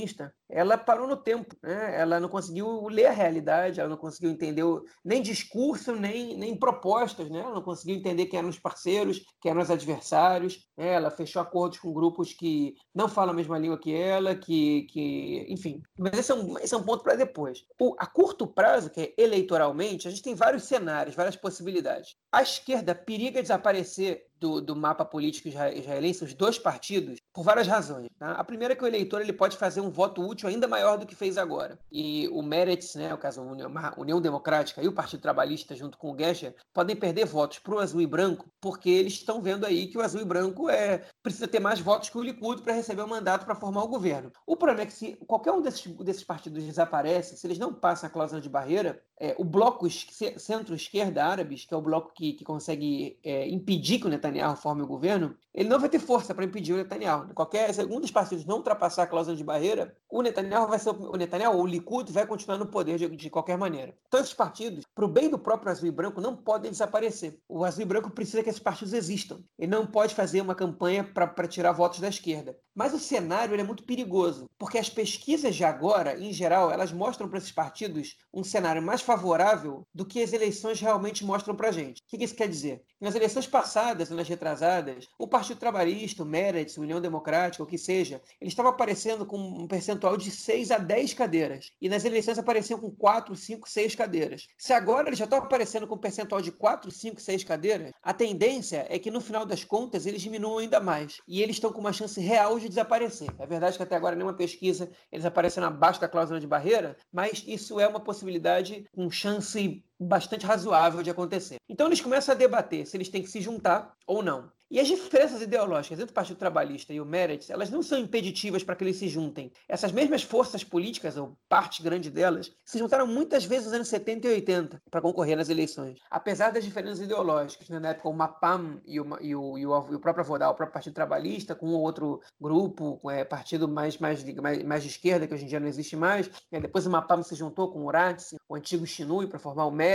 ela parou no tempo, né? ela não conseguiu ler a realidade, ela não conseguiu entender nem discurso, nem, nem propostas, né? ela não conseguiu entender quem eram os parceiros, quem eram os adversários, né? ela fechou acordos com grupos que não falam a mesma língua que ela, que, que enfim. Mas esse é um, esse é um ponto para depois. O, a curto prazo, que é eleitoralmente, a gente tem vários cenários, várias possibilidades. A esquerda periga desaparecer do, do mapa político israelense, os dois partidos, por várias razões. Tá? A primeira é que o eleitor ele pode fazer um voto útil ainda maior do que fez agora. E o Meretz, né, o caso União, União Democrática e o Partido Trabalhista, junto com o Gesher, podem perder votos para o azul e branco, porque eles estão vendo aí que o azul e branco é, precisa ter mais votos que o Likud para receber o mandato para formar o governo. O problema é que se qualquer um desses, desses partidos desaparece, se eles não passam a cláusula de barreira, é, o bloco centro-esquerda árabes, que é o bloco que, que consegue é, impedir que o Netanyahu forme o governo, ele não vai ter força para impedir o Netanyahu. Qualquer segundo dos partidos não ultrapassar a cláusula de barreira, o Netanyahu vai ser o Netanyahu, o Likud vai continuar no poder de, de qualquer maneira. Então esses partidos, para o bem do próprio azul e branco, não podem desaparecer. O azul e branco precisa que esses partidos existam. Ele não pode fazer uma campanha para tirar votos da esquerda. Mas o cenário é muito perigoso, porque as pesquisas de agora, em geral, elas mostram para esses partidos um cenário mais favorável do que as eleições realmente mostram para a gente. O que isso quer dizer? Nas eleições passadas, nas retrasadas, o Partido Trabalhista, o Meretz, a União Democrática, o que seja, ele estava aparecendo com um percentual de 6 a 10 cadeiras. E nas eleições apareciam com 4, 5, 6 cadeiras. Se agora eles já estão aparecendo com um percentual de 4, 5, 6 cadeiras, a tendência é que no final das contas eles diminuam ainda mais. E eles estão com uma chance real de desaparecer. É verdade que até agora nenhuma pesquisa eles apareceram abaixo da cláusula de barreira, mas isso é uma possibilidade com chance bastante razoável de acontecer. Então eles começam a debater se eles têm que se juntar ou não. E as diferenças ideológicas entre o Partido Trabalhista e o Meretz, elas não são impeditivas para que eles se juntem. Essas mesmas forças políticas, ou parte grande delas, se juntaram muitas vezes nos anos 70 e 80 para concorrer nas eleições. Apesar das diferenças ideológicas, né? na época o MAPAM e o, e o, e o, próprio Avodal, o próprio Partido Trabalhista, com um ou outro grupo, é, partido mais, mais, mais, mais de esquerda, que hoje em dia não existe mais. Né? Depois o MAPAM se juntou com o Uratz, o antigo Shinui, para formar o Meretz.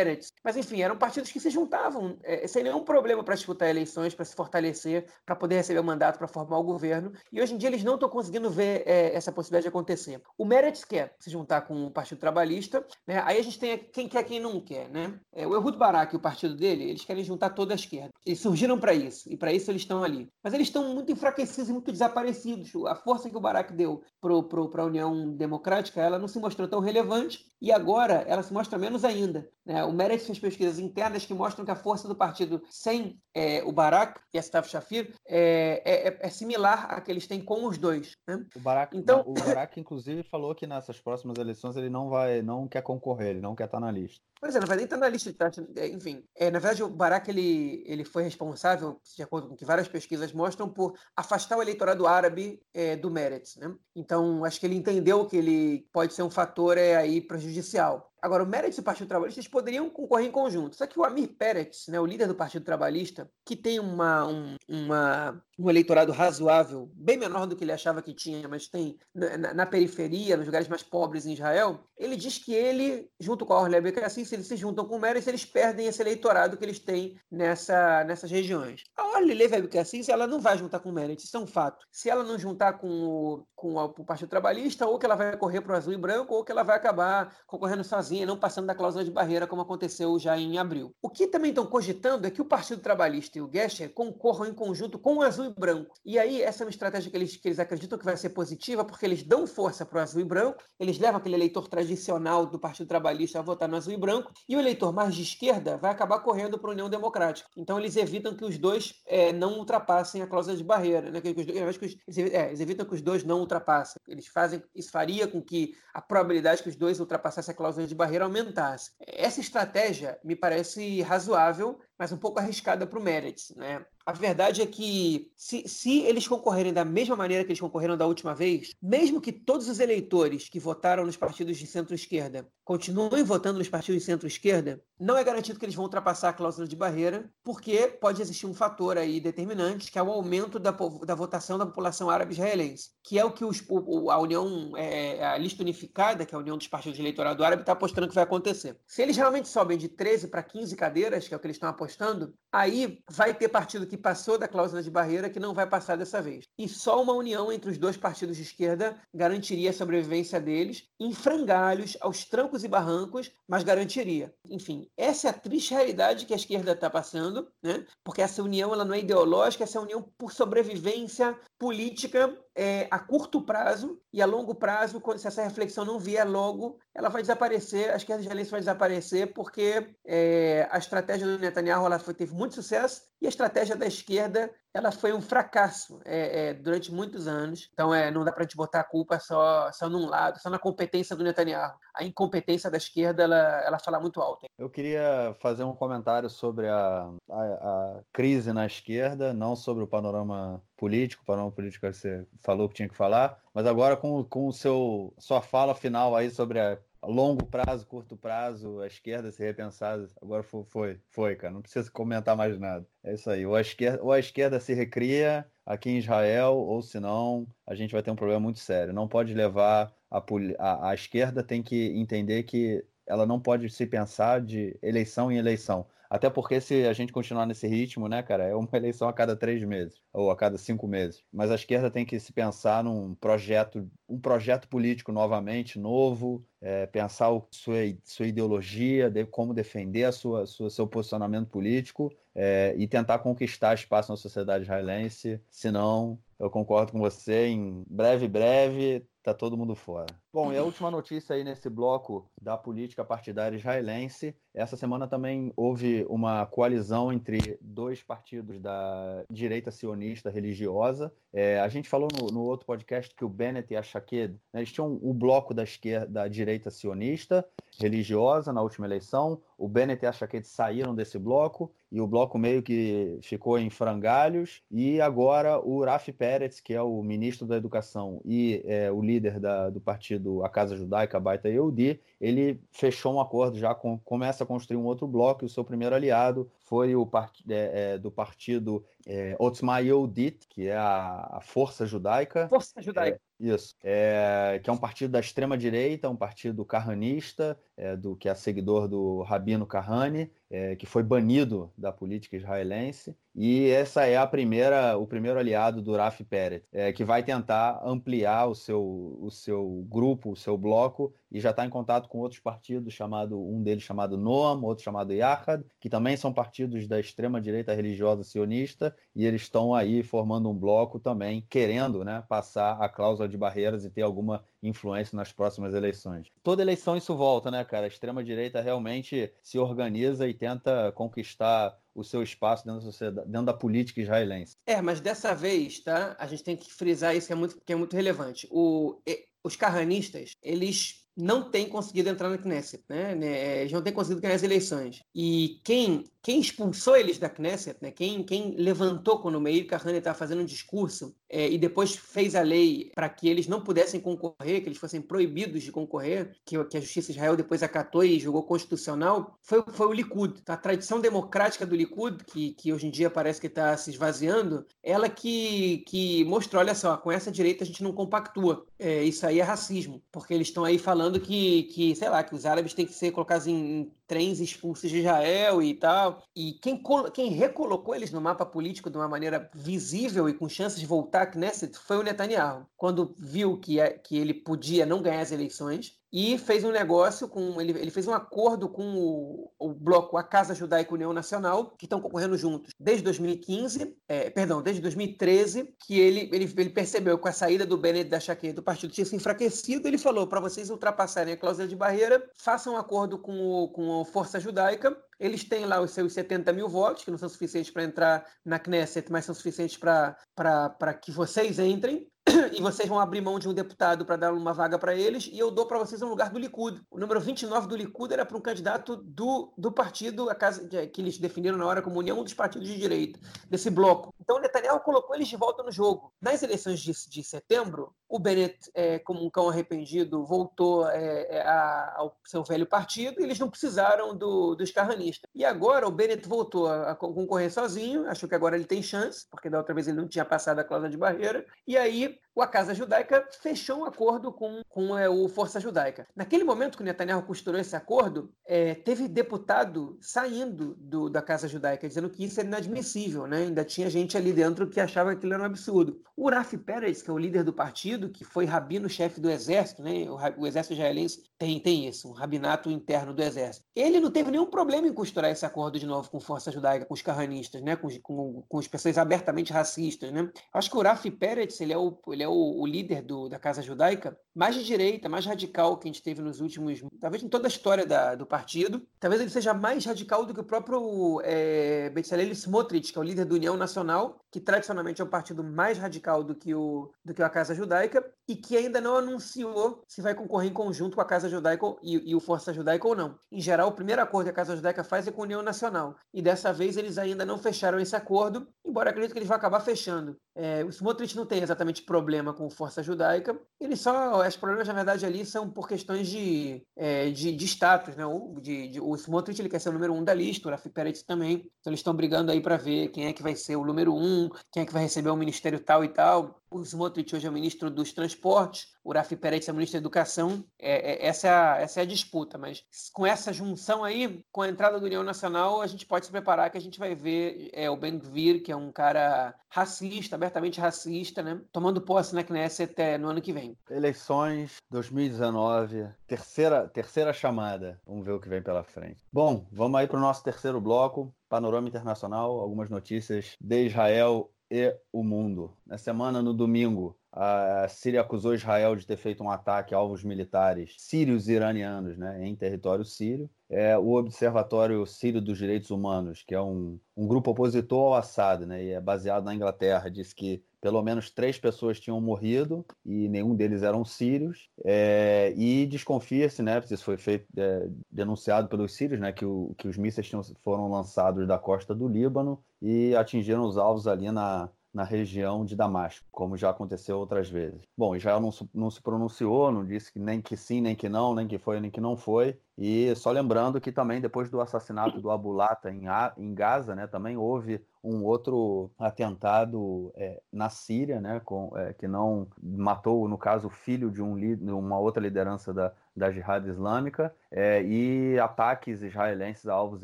Mas enfim, eram partidos que se juntavam é, sem nenhum problema para disputar eleições, para se fortalecer para poder receber o mandato para formar o governo. E hoje em dia eles não estão conseguindo ver é, essa possibilidade de acontecer. O Meretz quer se juntar com o Partido Trabalhista, né? aí a gente tem quem quer quem não quer. Né? É, o Ehud Barak e o partido dele, eles querem juntar toda a esquerda. Eles surgiram para isso, e para isso eles estão ali. Mas eles estão muito enfraquecidos e muito desaparecidos. A força que o Barak deu para a União Democrática, ela não se mostrou tão relevante, e agora ela se mostra menos ainda. Né? O Meretz fez pesquisas internas que mostram que a força do partido sem é, o Barak e a Stav Shafir é, é, é, é, similar à que eles têm com os dois. Né? O Barak, então... o Barak, inclusive, falou que nessas próximas eleições ele não vai, não quer concorrer, ele não quer estar na lista. Pois é, não vai nem estar na lista. Tá? Enfim, é, na verdade, o Barak ele, ele foi responsável, de acordo com que várias pesquisas mostram, por afastar o eleitorado árabe é, do Meretz. Né? Então, acho que ele entendeu que ele pode ser um fator é, aí prejudicial. Agora, o Meretz e o Partido Trabalhista eles poderiam concorrer em conjunto. Só que o Amir Peretz, né, o líder do Partido Trabalhista, que tem uma, um, uma, um eleitorado razoável, bem menor do que ele achava que tinha, mas tem na, na periferia, nos lugares mais pobres em Israel, ele diz que ele, junto com a Orle assim, se eles se juntam com o Meretz, eles perdem esse eleitorado que eles têm nessa, nessas regiões. A Orle Leve assim, ela não vai juntar com o Meretz, isso é um fato. Se ela não juntar com o, com o Partido Trabalhista, ou que ela vai correr para o azul e branco, ou que ela vai acabar concorrendo sozinha, não passando da cláusula de barreira, como aconteceu já em abril. O que também estão cogitando é que o Partido Trabalhista e o Gesher concorram em conjunto com o azul e branco. E aí, essa é uma estratégia que eles, que eles acreditam que vai ser positiva, porque eles dão força para o azul e branco, eles levam aquele eleitor tradicional do Partido Trabalhista a votar no azul e branco, e o eleitor mais de esquerda vai acabar correndo para a União Democrática. Então, eles evitam que os dois é, não ultrapassem a cláusula de barreira, né? que os, eles, é, eles evitam que os dois não ultrapassem. Eles fazem, isso faria com que a probabilidade que os dois ultrapassassem a cláusula de barreira aumentasse. Essa estratégia me parece razoável, mas um pouco arriscada para o Meretz. Né? A verdade é que, se, se, eles concorrerem da mesma maneira que eles concorreram da última vez, mesmo que todos os eleitores que votaram nos partidos de centro-esquerda continuem votando nos partidos de centro-esquerda, não é garantido que eles vão ultrapassar a cláusula de barreira, porque pode existir um fator aí determinante, que é o aumento da, da votação da população árabe israelense, que é o que os, a União, é, a lista unificada, que é a União dos Partidos de Eleitorado Árabe, está apostando que vai acontecer. Se eles realmente sobem de 13 para 15 cadeiras, que é o que eles estão apostando, aí vai ter partido que passou da cláusula de barreira que não vai passar dessa vez. E só uma união entre os dois partidos de esquerda garantiria a sobrevivência deles em frangalhos, aos trancos e barrancos, mas garantiria. Enfim, essa é a triste realidade que a esquerda está passando, né? porque essa união ela não é ideológica, essa é união por sobrevivência política é, a curto prazo e a longo prazo, se essa reflexão não vier logo, ela vai desaparecer, a esquerda israelense vai desaparecer, porque é, a estratégia do Netanyahu ela foi, teve muito sucesso e a estratégia da esquerda ela foi um fracasso é, é, durante muitos anos. Então, é, não dá para gente botar a culpa só, só num lado, só na competência do Netanyahu. A incompetência da esquerda, ela, ela fala muito alto. Eu queria fazer um comentário sobre a, a, a crise na esquerda, não sobre o panorama político, o panorama político que você falou que tinha que falar, mas agora com, com o seu, sua fala final aí sobre a longo prazo, curto prazo, a esquerda se repensar. Agora foi, foi, foi, cara. Não precisa comentar mais nada. É isso aí. Ou a esquerda, ou a esquerda se recria aqui em Israel, ou senão a gente vai ter um problema muito sério. Não pode levar a, a, a esquerda tem que entender que ela não pode se pensar de eleição em eleição. Até porque se a gente continuar nesse ritmo, né, cara, é uma eleição a cada três meses ou a cada cinco meses. Mas a esquerda tem que se pensar num projeto, um projeto político novamente, novo, é, pensar o, sua, sua ideologia, de, como defender a sua, sua, seu posicionamento político é, e tentar conquistar espaço na sociedade israelense. Senão, eu concordo com você, em breve, breve, tá todo mundo fora. Bom, e a última notícia aí nesse bloco da política partidária israelense. Essa semana também houve uma coalizão entre dois partidos da direita sionista religiosa. É, a gente falou no, no, outro podcast que o Bennett e a Shaked, né, eles tinham o bloco da esquerda, da direita sionista religiosa na última eleição. O Bennett e a Shaked saíram desse bloco e o bloco meio que ficou em frangalhos. E agora o Rafi Peretz, que é o ministro da Educação e é, o líder da, do partido A Casa Judaica, Baita Yehudi, ele fechou um acordo já com, começa a construir um outro bloco e o seu primeiro aliado foi o part, é, é, do partido é, Otzma Yehudit, que é a, a, Força Judaica. Força Judaica. É, isso. É, que é um partido da extrema-direita, um partido carranista, é, do, que é seguidor do Rabino Kahane, é, que foi banido da política israelense. E essa é a primeira, o primeiro aliado do Raf Peret, é, que vai tentar ampliar o seu, o seu grupo, o seu bloco, e já está em contato com outros partidos, chamado um deles chamado Noam, outro chamado Yahad, que também são partidos da extrema-direita religiosa sionista, e eles estão aí formando um bloco também, querendo né, passar a cláusula de barreiras e ter alguma influência nas próximas eleições. Toda eleição isso volta, né, cara? A extrema-direita realmente se organiza e tenta conquistar o seu espaço dentro da sociedade, dentro da política israelense. É, mas dessa vez, tá? A gente tem que frisar isso que é muito, que é muito relevante. O, os carranistas, eles não têm conseguido entrar na Knesset, né? né? Eles não têm conseguido ganhar as eleições. E quem quem expulsou eles da Knesset, né? quem, quem levantou quando o Meir Kahane estava fazendo um discurso é, e depois fez a lei para que eles não pudessem concorrer, que eles fossem proibidos de concorrer, que, que a Justiça de Israel depois acatou e julgou constitucional, foi, foi o Likud. A tradição democrática do Likud, que, que hoje em dia parece que está se esvaziando, ela que, que mostrou, olha só, com essa direita a gente não compactua. É, isso aí é racismo, porque eles estão aí falando que, que, sei lá, que os árabes têm que ser colocados em, trens expulsos de Israel e tal. E quem, quem recolocou eles no mapa político de uma maneira visível e com chances de voltar à Knesset foi o Netanyahu. Quando viu que, é, que ele podia não ganhar as eleições, e fez um negócio com. Ele, ele fez um acordo com o, o bloco A Casa Judaica União Nacional, que estão concorrendo juntos desde 2015, é, perdão, desde 2013, que ele, ele, ele percebeu que com a saída do Bennett da Chaqueta do partido tinha se enfraquecido, ele falou: para vocês ultrapassarem a cláusula de barreira, façam um acordo com, o, com a Força Judaica eles têm lá os seus 70 mil votos, que não são suficientes para entrar na Knesset, mas são suficientes para que vocês entrem. E vocês vão abrir mão de um deputado para dar uma vaga para eles, e eu dou para vocês um lugar do Likud. O número 29 do Likud era para um candidato do, do partido, a casa que eles definiram na hora como União dos Partidos de Direita, desse bloco. Então o Netanyahu colocou eles de volta no jogo. Nas eleições de, de setembro, o Bennett, é, como um cão arrependido, voltou é, é a, ao seu velho partido e eles não precisaram do, carranistas. E agora o Bennett voltou a, a concorrer sozinho, achou que agora ele tem chance, porque da outra vez ele não tinha passado a cláusula de barreira, e aí a Casa Judaica fechou um acordo com, com é, o Força Judaica. Naquele momento que o Netanyahu costurou esse acordo, é, teve deputado saindo do, da Casa Judaica, dizendo que isso era inadmissível, né? ainda tinha gente ali dentro que achava que aquilo era um absurdo. O Rafi Peretz, que é o líder do partido, que foi rabino-chefe do exército, né? o, o exército israelense tem, tem isso, um rabinato interno do exército. Ele não teve nenhum problema em costurar esse acordo de novo com Força Judaica, com os carranistas, né? com, com, com as pessoas abertamente racistas. Né? Acho que o Rafi Peretz ele é o ele é o, o líder do, da Casa Judaica mais de direita, mais radical que a gente teve nos últimos, talvez em toda a história da, do partido. Talvez ele seja mais radical do que o próprio é, Bezalel Smotrich, que é o líder do União Nacional, que tradicionalmente é o partido mais radical do que, o, do que a Casa Judaica, e que ainda não anunciou se vai concorrer em conjunto com a Casa Judaica e, e o Força Judaica ou não. Em geral, o primeiro acordo que a Casa Judaica faz é com a União Nacional, e dessa vez eles ainda não fecharam esse acordo, embora acredito que eles vão acabar fechando. É, o Smotrich não tem exatamente problema com Força Judaica, ele só, os problemas na verdade ali são por questões de, é, de, de, status, né? O, de, de, o Smotrich ele quer ser o número um da lista, o Rafi Peretz também, então eles estão brigando aí para ver quem é que vai ser o número um, quem é que vai receber o ministério tal e tal. O Smotrich hoje é o ministro dos transportes, o Rafi Peretz é o ministro da educação. É, é, essa, é a, essa é a disputa, mas com essa junção aí, com a entrada do União Nacional, a gente pode se preparar que a gente vai ver é, o Ben Gvir, que é um cara racista, abertamente racista, né, tomando posse na Knesset até no ano que vem. Eleições 2019, terceira, terceira chamada. Vamos ver o que vem pela frente. Bom, vamos aí para o nosso terceiro bloco, panorama internacional, algumas notícias de Israel e o mundo. Na semana, no domingo, a Síria acusou Israel de ter feito um ataque a alvos militares sírios iranianos né, em território sírio. É, o Observatório Sírio dos Direitos Humanos, que é um, um grupo opositor ao Assad, né, e é baseado na Inglaterra, disse que pelo menos três pessoas tinham morrido e nenhum deles eram sírios. É, e desconfia-se, né, isso foi feito, é, denunciado pelos sírios, né, que, o, que os mísseis tinham, foram lançados da costa do Líbano e atingiram os alvos ali na, na região de Damasco, como já aconteceu outras vezes. Bom, Israel não, não, se pronunciou, não disse nem que sim, nem que não, nem que foi, nem que não foi. E só lembrando que também depois do assassinato do Abu Lata em, em Gaza, né, também houve um outro atentado é, na Síria, né, com, é, que não matou, no caso, o filho de um, uma outra liderança da, da Jihad Islâmica, é, e ataques israelenses a alvos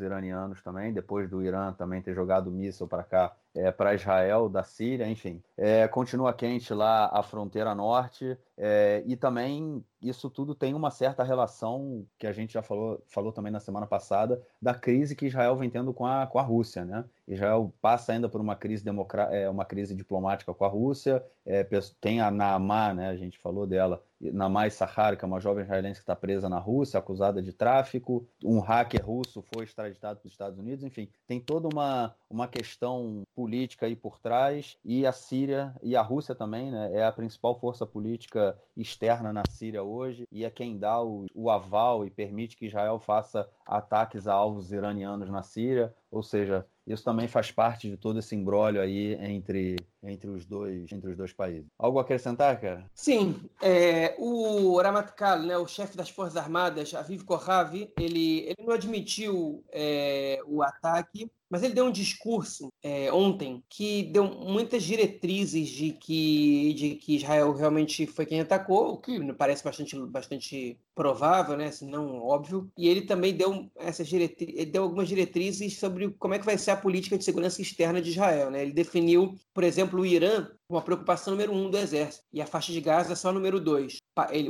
iranianos também, depois do Irã também ter jogado míssil para cá, é, para Israel, da Síria, enfim. É, continua quente lá a fronteira norte, é, e também isso tudo tem uma certa relação, que a gente já falou, falou também na semana passada, da crise que Israel vem tendo com a, com a Rússia, né? Israel passa ainda por uma crise, democr... é, uma crise diplomática com a Rússia, é, tem a Naamá, né, a gente falou dela, Namai Sahar, que é uma jovem israelense que está presa na Rússia, acusada de tráfico. Um hacker russo foi extraditado para os Estados Unidos. Enfim, tem toda uma, uma questão política aí por trás. E a Síria e a Rússia também né, é a principal força política externa na Síria hoje e é quem dá o, o aval e permite que Israel faça ataques a alvos iranianos na Síria. Ou seja, isso também faz parte de todo esse embrólio aí entre, entre, os, dois, entre os dois países. Algo a acrescentar, cara? Sim. É, o Ramatkal, né, o chefe das Forças Armadas, Aviv Kohavi, ele, ele não admitiu é, o ataque, mas ele deu um discurso é, ontem que deu muitas diretrizes de que, de que Israel realmente foi quem atacou, o que parece bastante, bastante provável, né? Se não óbvio. E ele também deu essas diretrizes, deu algumas diretrizes sobre como é que vai ser a política de segurança externa de Israel. Né? Ele definiu, por exemplo, o Irã uma preocupação número um do exército e a faixa de Gaza só número dois.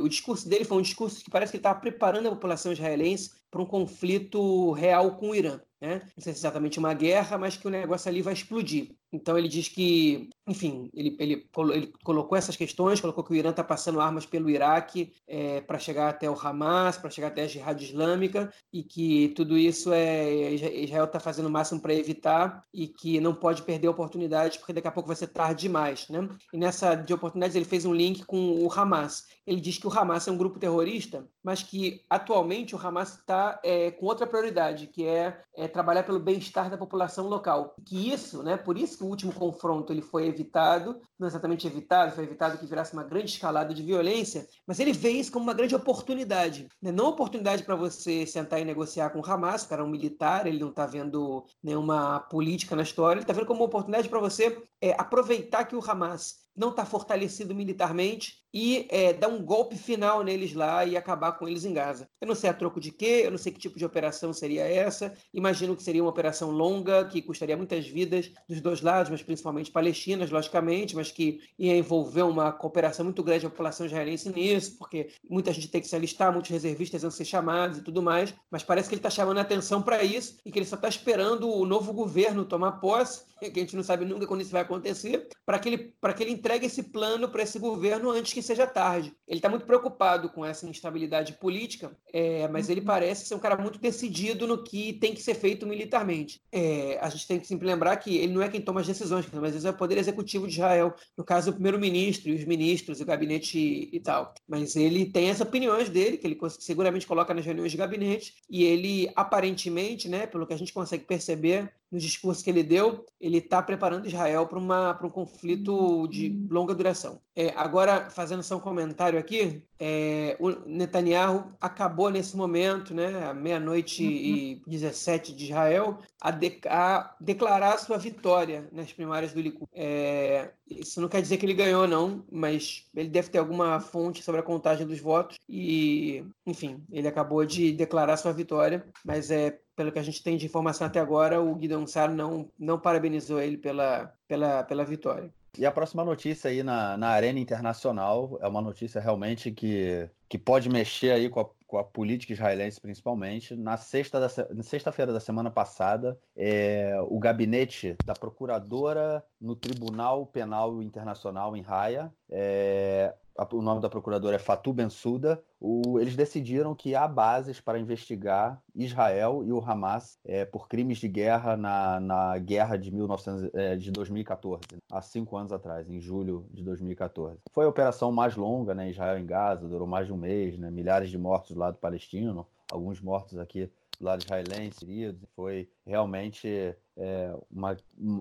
O discurso dele foi um discurso que parece que ele estava preparando a população israelense para um conflito real com o Irã. Né? Não sei se é exatamente uma guerra, mas que o negócio ali vai explodir. Então ele diz que, enfim, ele, ele, ele colocou essas questões, colocou que o Irã está passando armas pelo Iraque é, para chegar até o Hamas, para chegar até a Jihad Islâmica, e que tudo isso é Israel está fazendo o máximo para evitar e que não pode perder oportunidades, porque daqui a pouco vai ser tarde demais. Né? E nessa de oportunidades ele fez um link com o Hamas. Ele diz que o Hamas é um grupo terrorista, mas que atualmente o Hamas está é, com outra prioridade, que é, é trabalhar pelo bem-estar da população local. Que isso, né? Por isso que o último confronto ele foi evitado, não exatamente evitado, foi evitado que virasse uma grande escalada de violência, mas ele vê isso como uma grande oportunidade. Né? Não oportunidade para você sentar e negociar com o Hamas, o cara é um militar, ele não está vendo nenhuma política na história, ele está vendo como uma oportunidade para você é, aproveitar que o Hamas não está fortalecido militarmente e é, dar um golpe final neles lá e acabar com eles em Gaza. Eu não sei a troco de quê, eu não sei que tipo de operação seria essa. Imagino que seria uma operação longa, que custaria muitas vidas dos dois lados, mas principalmente palestinas, logicamente, mas que ia envolver uma cooperação muito grande da população israelense nisso, porque muita gente tem que se alistar, muitos reservistas vão ser chamados e tudo mais. Mas parece que ele está chamando a atenção para isso e que ele só está esperando o novo governo tomar posse, que a gente não sabe nunca quando isso vai acontecer, para que ele, que ele entregue esse plano para esse governo antes que seja tarde. Ele está muito preocupado com essa instabilidade política, é, mas ele uhum. parece ser um cara muito decidido no que tem que ser feito militarmente. É, a gente tem que sempre lembrar que ele não é quem toma as decisões, mas às vezes é o poder executivo de Israel, no caso o primeiro-ministro e os ministros, o gabinete e, e tal. Mas ele tem as opiniões dele, que ele seguramente coloca nas reuniões de gabinete, e ele aparentemente, né, pelo que a gente consegue perceber, no discurso que ele deu, ele está preparando Israel para um conflito de longa duração. É, agora, fazendo só um comentário aqui, é, o Netanyahu acabou nesse momento, né, meia-noite e 17 de Israel, a, de, a, declarar sua vitória nas primárias do Likud. É, isso não quer dizer que ele ganhou, não, mas ele deve ter alguma fonte sobre a contagem dos votos e, enfim, ele acabou de declarar sua vitória, mas é pelo que a gente tem de informação até agora, o Guidon Sar não, não parabenizou ele pela, pela, pela vitória. E a próxima notícia aí na, na arena internacional é uma notícia realmente que, que pode mexer aí com a, com a política israelense, principalmente. Na sexta-feira da, sexta da semana passada, é, o gabinete da procuradora no Tribunal Penal Internacional em Haia é, o nome da procuradora é Fatou Bensouda, o, eles decidiram que há bases para investigar Israel e o Hamas é, por crimes de guerra na, na guerra de, 1900, é, de 2014, há cinco anos atrás, em julho de 2014. Foi a operação mais longa, né, Israel em Gaza, durou mais de um mês, né, milhares de mortos do lado palestino, alguns mortos aqui do lado israelense, foi realmente é, uma,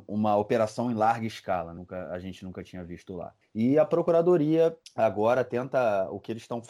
uma operação em larga escala, nunca, a gente nunca tinha visto lá. E a Procuradoria agora tenta, o que eles estão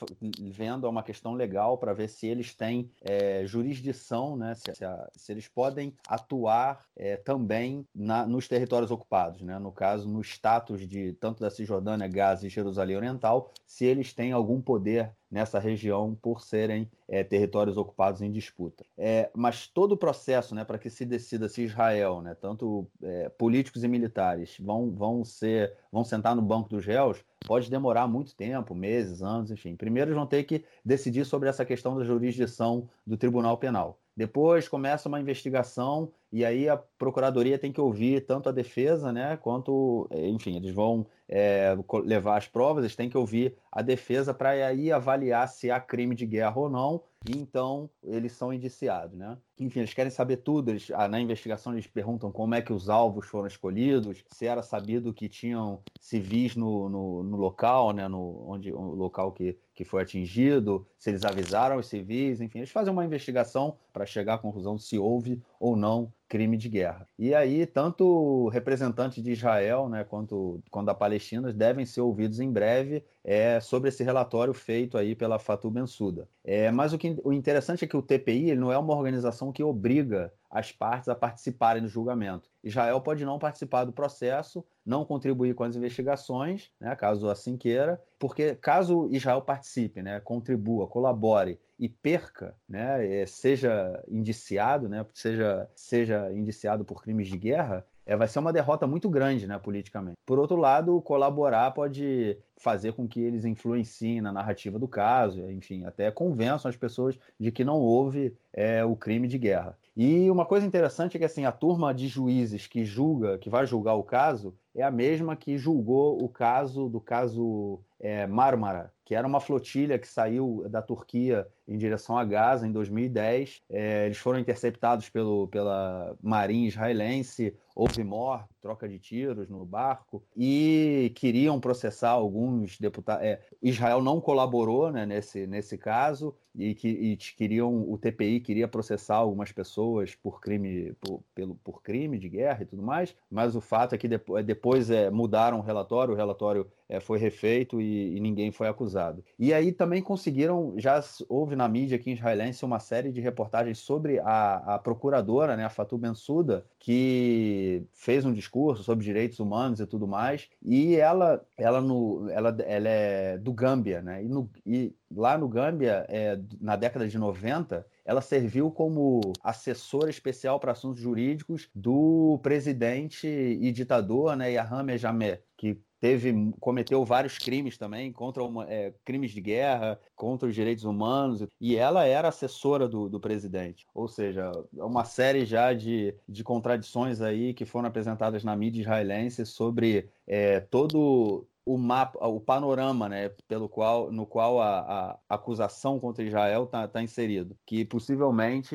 vendo é uma questão legal para ver se eles têm é, jurisdição, né, se, se, a, se, eles podem atuar é, também na, nos territórios ocupados, né, no caso, no status de tanto da Cisjordânia, Gaza e Jerusalém Oriental, se eles têm algum poder nessa região por serem é, territórios ocupados em disputa. É, mas todo o processo né, para que se decida se Israel, né, tanto é, políticos e militares, vão, vão ser vão sentar no banco dos réus, pode demorar muito tempo, meses, anos, enfim. Primeiro, eles vão ter que decidir sobre essa questão da jurisdição do Tribunal Penal. Depois começa uma investigação e aí a procuradoria tem que ouvir tanto a defesa, né, quanto, enfim, eles vão é, levar as provas, eles têm que ouvir a defesa para aí avaliar se há crime de guerra ou não, e então eles são indiciados, né? Enfim, eles querem saber tudo, eles, ah, na investigação eles perguntam como é que os alvos foram escolhidos, se era sabido que tinham civis no, no, no local, né, no onde, o local que, que foi atingido, se eles avisaram os civis, enfim, eles fazem uma investigação para chegar à conclusão se houve ou não crime de guerra. E aí, tanto representantes de Israel né, quanto, quanto da Palestina devem ser ouvidos em breve é, sobre esse relatório feito aí pela Fatou Bensouda. É, mas o, que, o interessante é que o TPI ele não é uma organização que obriga as partes a participarem do julgamento. Israel pode não participar do processo, não contribuir com as investigações, né, caso assim queira, porque caso Israel participe, né, contribua, colabore e perca, né, é, seja indiciado, né, seja, seja indiciado por crimes de guerra, é, vai ser uma derrota muito grande, né, politicamente. Por outro lado, colaborar pode fazer com que eles influenciem na narrativa do caso, enfim, até convençam as pessoas de que não houve é, o crime de guerra. E uma coisa interessante é que assim a turma de juízes que julga, que vai julgar o caso, é a mesma que julgou o caso do caso é, Marmara, que era uma flotilha que saiu da Turquia em direção a Gaza em 2010. É, eles foram interceptados pelo, pela marinha israelense, houve morte, troca de tiros no barco, e queriam processar alguns deputados. É, Israel não colaborou né, nesse, nesse caso, e que e queriam o TPI queria processar algumas pessoas por crime por, pelo, por crime de guerra e tudo mais, mas o fato é que depois, depois é, mudaram o relatório, o relatório é, foi refeito e, e, ninguém foi acusado. E aí também conseguiram, já houve na mídia aqui israelense uma série de reportagens sobre a, a procuradora, né, a Fatou Bensouda, que fez um discurso sobre direitos humanos e tudo mais, e ela, ela, no, ela, ela é do Gâmbia, né, e, no, e lá no Gâmbia, é, na década de 90, ela serviu como assessora especial para assuntos jurídicos do presidente e ditador, né, Yahya Jammeh, que teve cometeu vários crimes também contra uma, é, crimes de guerra contra os direitos humanos e ela era assessora do, do presidente. Ou seja uma série já de, de contradições aí que foram apresentadas na mídia israelense sobre é, todo o mapa, o panorama, né, pelo qual, no qual a, a acusação contra Israel está tá inserido, que possivelmente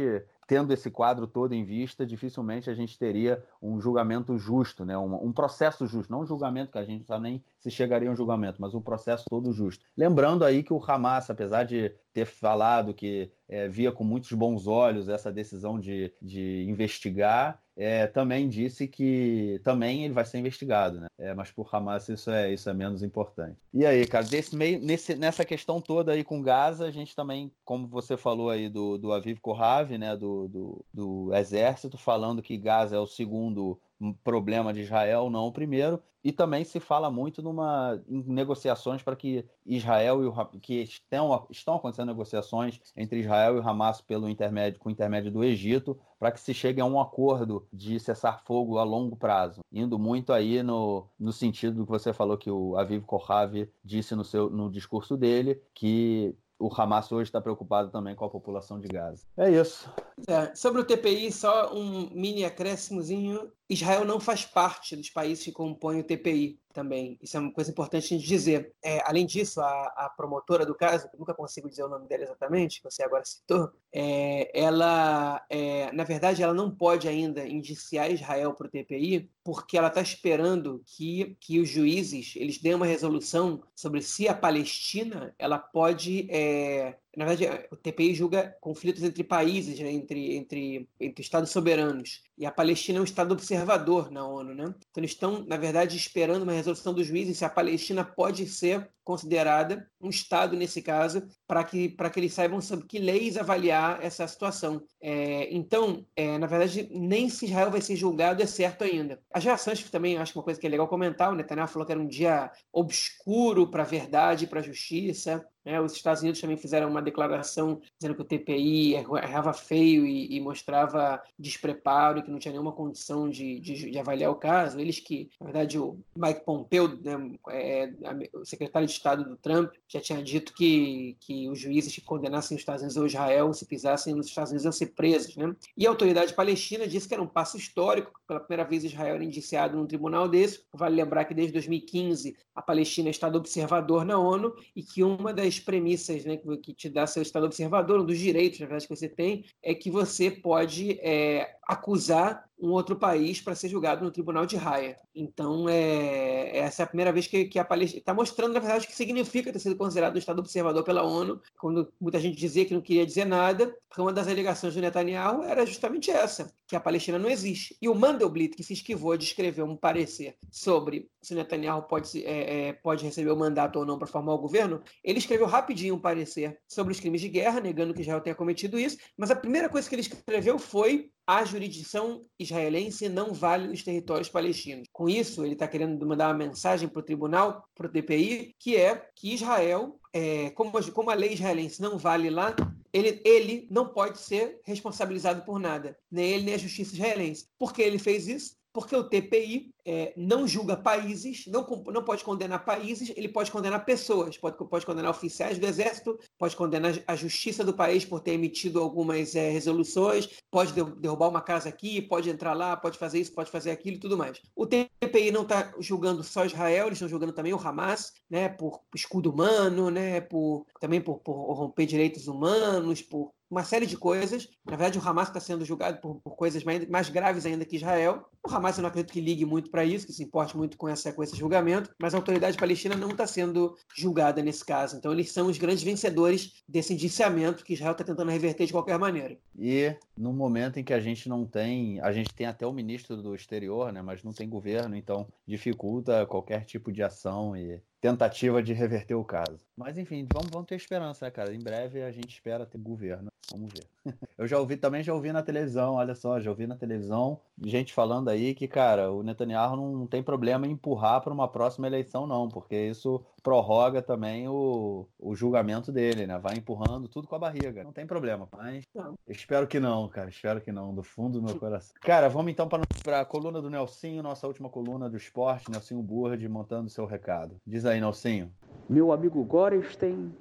tendo esse quadro todo em vista, dificilmente a gente teria um julgamento justo, né? um, um processo justo, não um julgamento que a gente nem se chegaria a um julgamento, mas um processo todo justo. Lembrando aí que o Hamas, apesar de ter falado que é, via com muitos bons olhos essa decisão de, de investigar, é, também disse que também ele vai ser investigado, né? É, mas por Hamas isso é, isso é menos importante. E aí, cara, desse meio, nesse, nessa questão toda aí com Gaza, a gente também, como você falou aí do, do Aviv Kohav, né, do, do, do exército, falando que Gaza é o segundo problema de Israel, não o primeiro, e também se fala muito numa em negociações para que Israel e o que estão, estão acontecendo negociações entre Israel e o Hamas pelo intermédio com o intermédio do Egito para que se chegue a um acordo de cessar fogo a longo prazo, indo muito aí no, no sentido do que você falou que o Aviv Kohavi disse no seu no discurso dele que o Hamas hoje está preocupado também com a população de Gaza. É isso. É, sobre o TPI, só um mini acréscimozinho. Israel não faz parte dos países que compõem o TPI também. Isso é uma coisa importante a gente dizer. É, além disso, a, a, promotora do caso, que nunca consigo dizer o nome dela exatamente, que você agora citou, é, ela, é, na verdade, ela não pode ainda indiciar Israel para o TPI, porque ela está esperando que, que os juízes eles dêem uma resolução sobre se a Palestina ela pode é, na verdade, o TPI julga conflitos entre países, né? entre, entre, entre estados soberanos. E a Palestina é um estado observador na ONU, né? Então eles estão, na verdade, esperando uma resolução dos juízes se a Palestina pode ser considerada um estado nesse caso, para que para que eles saibam sobre que leis avaliar essa situação. É, então, é, na verdade, nem se Israel vai ser julgado é certo ainda. As reações que também acho uma coisa que é legal comentar, o Netanyahu falou que era um dia obscuro para a verdade, para a justiça. Né? Os Estados Unidos também fizeram uma declaração dizendo que o TPI errava feio e, e mostrava despreparo e que não tinha nenhuma condição de, de, de, avaliar o caso. Eles que, na verdade, o Mike Pompeo, né, é, o secretário de Estado do Trump, já tinha dito que, que os juízes que condenassem os Estados Unidos ou Israel, se pisassem nos Estados Unidos, iam ser presos. Né? E a autoridade palestina disse que era um passo histórico, pela primeira vez Israel era indiciado num tribunal desse. Vale lembrar que desde 2015 a Palestina é Estado observador na ONU e que uma das premissas né, que te dá seu Estado observador, um dos direitos, na verdade, que você tem, é que você pode é, acusar um outro país para ser julgado no tribunal de Haia. Então, é, essa é a primeira vez que, que a Palestina está mostrando, na verdade, o que significa ter sido considerado um Estado observador pela ONU, quando muita gente dizia que não queria dizer nada, porque uma das alegações do Netanyahu era justamente essa, que a Palestina não existe. E o Mandelblit, que se esquivou de escrever um parecer sobre se o Netanyahu pode, é, é, pode receber o mandato ou não para formar o governo, ele escreveu rapidinho um parecer sobre os crimes de guerra, negando que Israel tenha cometido isso, mas a primeira coisa que ele escreveu foi a jurisdição israelense não vale os territórios palestinos. Com isso, ele está querendo mandar uma mensagem para o tribunal, para o TPI, que é que Israel, é, como, como a lei israelense não vale lá, ele, ele não pode ser responsabilizado por nada, nem ele nem a justiça israelense. Por que ele fez isso? Porque o TPI é, não julga países, não, não pode condenar países, ele pode condenar pessoas, pode, pode condenar oficiais do exército, pode condenar a justiça do país por ter emitido algumas é, resoluções, pode derrubar uma casa aqui, pode entrar lá, pode fazer isso, pode fazer aquilo e tudo mais. O TPI não está julgando só Israel, eles estão julgando também o Hamas, né, por escudo humano, né, por, também por, por romper direitos humanos, por uma série de coisas. Na verdade, o Hamas está sendo julgado por, por coisas mais, mais, graves ainda que Israel. O Hamas eu não acredito que ligue muito para isso, que se importe muito com, essa, com esse julgamento, mas a autoridade palestina não está sendo julgada nesse caso. Então, eles são os grandes vencedores desse indiciamento que Israel está tentando reverter de qualquer maneira. E no momento em que a gente não tem, a gente tem até o ministro do exterior, né, mas não tem governo, então dificulta qualquer tipo de ação e tentativa de reverter o caso. Mas enfim, vamos, vamos ter esperança, né, cara? Em breve a gente espera ter governo. Vamos ver. Eu já ouvi também, já ouvi na televisão, olha só, já ouvi na televisão gente falando aí que, cara, o Netanyahu não tem problema em empurrar para uma próxima eleição, não, porque isso prorroga também o, o julgamento dele, né? Vai empurrando tudo com a barriga. Não tem problema, mas não. espero que não, cara. Espero que não, do fundo do meu coração. Cara, vamos então para a coluna do Nelsinho, nossa última coluna do esporte, Nelsinho Burd, montando seu recado. Diz aí, Nelsinho. Meu amigo Gorestein,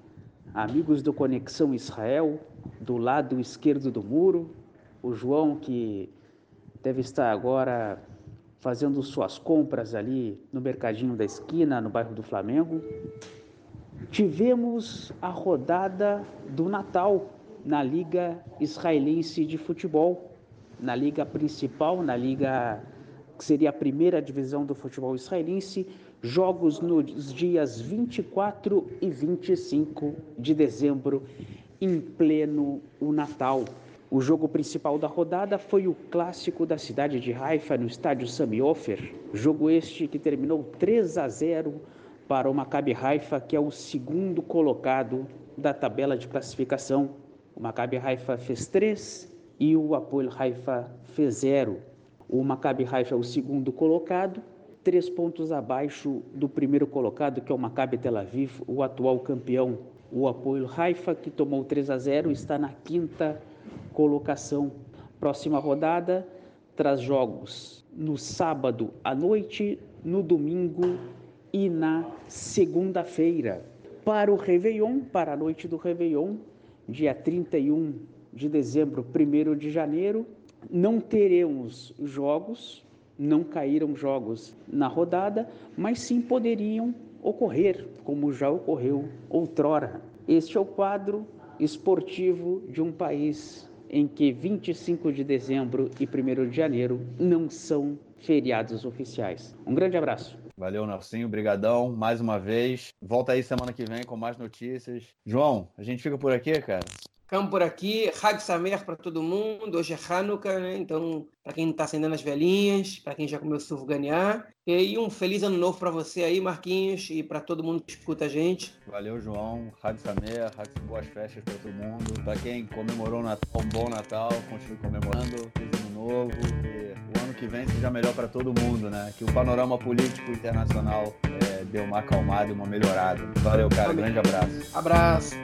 amigos do Conexão Israel, do lado esquerdo do muro, o João que deve estar agora fazendo suas compras ali no mercadinho da esquina, no bairro do Flamengo. Tivemos a rodada do Natal na Liga Israelense de Futebol, na liga principal, na liga que seria a primeira divisão do futebol israelense, jogos nos dias 24 e 25 de dezembro, em pleno o Natal. O jogo principal da rodada foi o clássico da cidade de Haifa no estádio Sami Ofer, jogo este que terminou 3 a 0 para o Maccabi Haifa, que é o segundo colocado da tabela de classificação. O Maccabi Haifa fez 3 e o Apoel Haifa fez 0. O Maccabi Haifa é o segundo colocado, três pontos abaixo do primeiro colocado, que é o Maccabi Tel Aviv, o atual campeão. O Apoel Haifa, que tomou 3 a 0, está na quinta colocação. Próxima rodada traz jogos no sábado à noite, no domingo e na segunda-feira. Para o Réveillon, para a noite do Réveillon, dia 31 de dezembro, 1 de janeiro, não teremos jogos, não caíram jogos na rodada, mas sim poderiam ocorrer, como já ocorreu outrora. Este é o quadro esportivo de um país em que 25 de dezembro e 1 de janeiro não são feriados oficiais. Um grande abraço. Valeu, Nelsinho. Brigadão mais uma vez. Volta aí semana que vem com mais notícias. João, a gente fica por aqui, cara? Ficamos por aqui. Hag Samer para todo mundo. Hoje é Hanukkah, né? Então, para quem está acendendo as velhinhas, para quem já comeu surganiar. E um feliz ano novo para você aí, Marquinhos, e para todo mundo que escuta a gente. Valeu, João. Hag Samer, Hag boas festas para todo mundo. Para quem comemorou o Natal, um bom Natal, continue comemorando. Feliz ano novo. E o ano que vem seja melhor para todo mundo, né? Que o panorama político internacional é, dê uma acalmada e uma melhorada. Valeu, cara. Amém. Grande abraço. Abraço.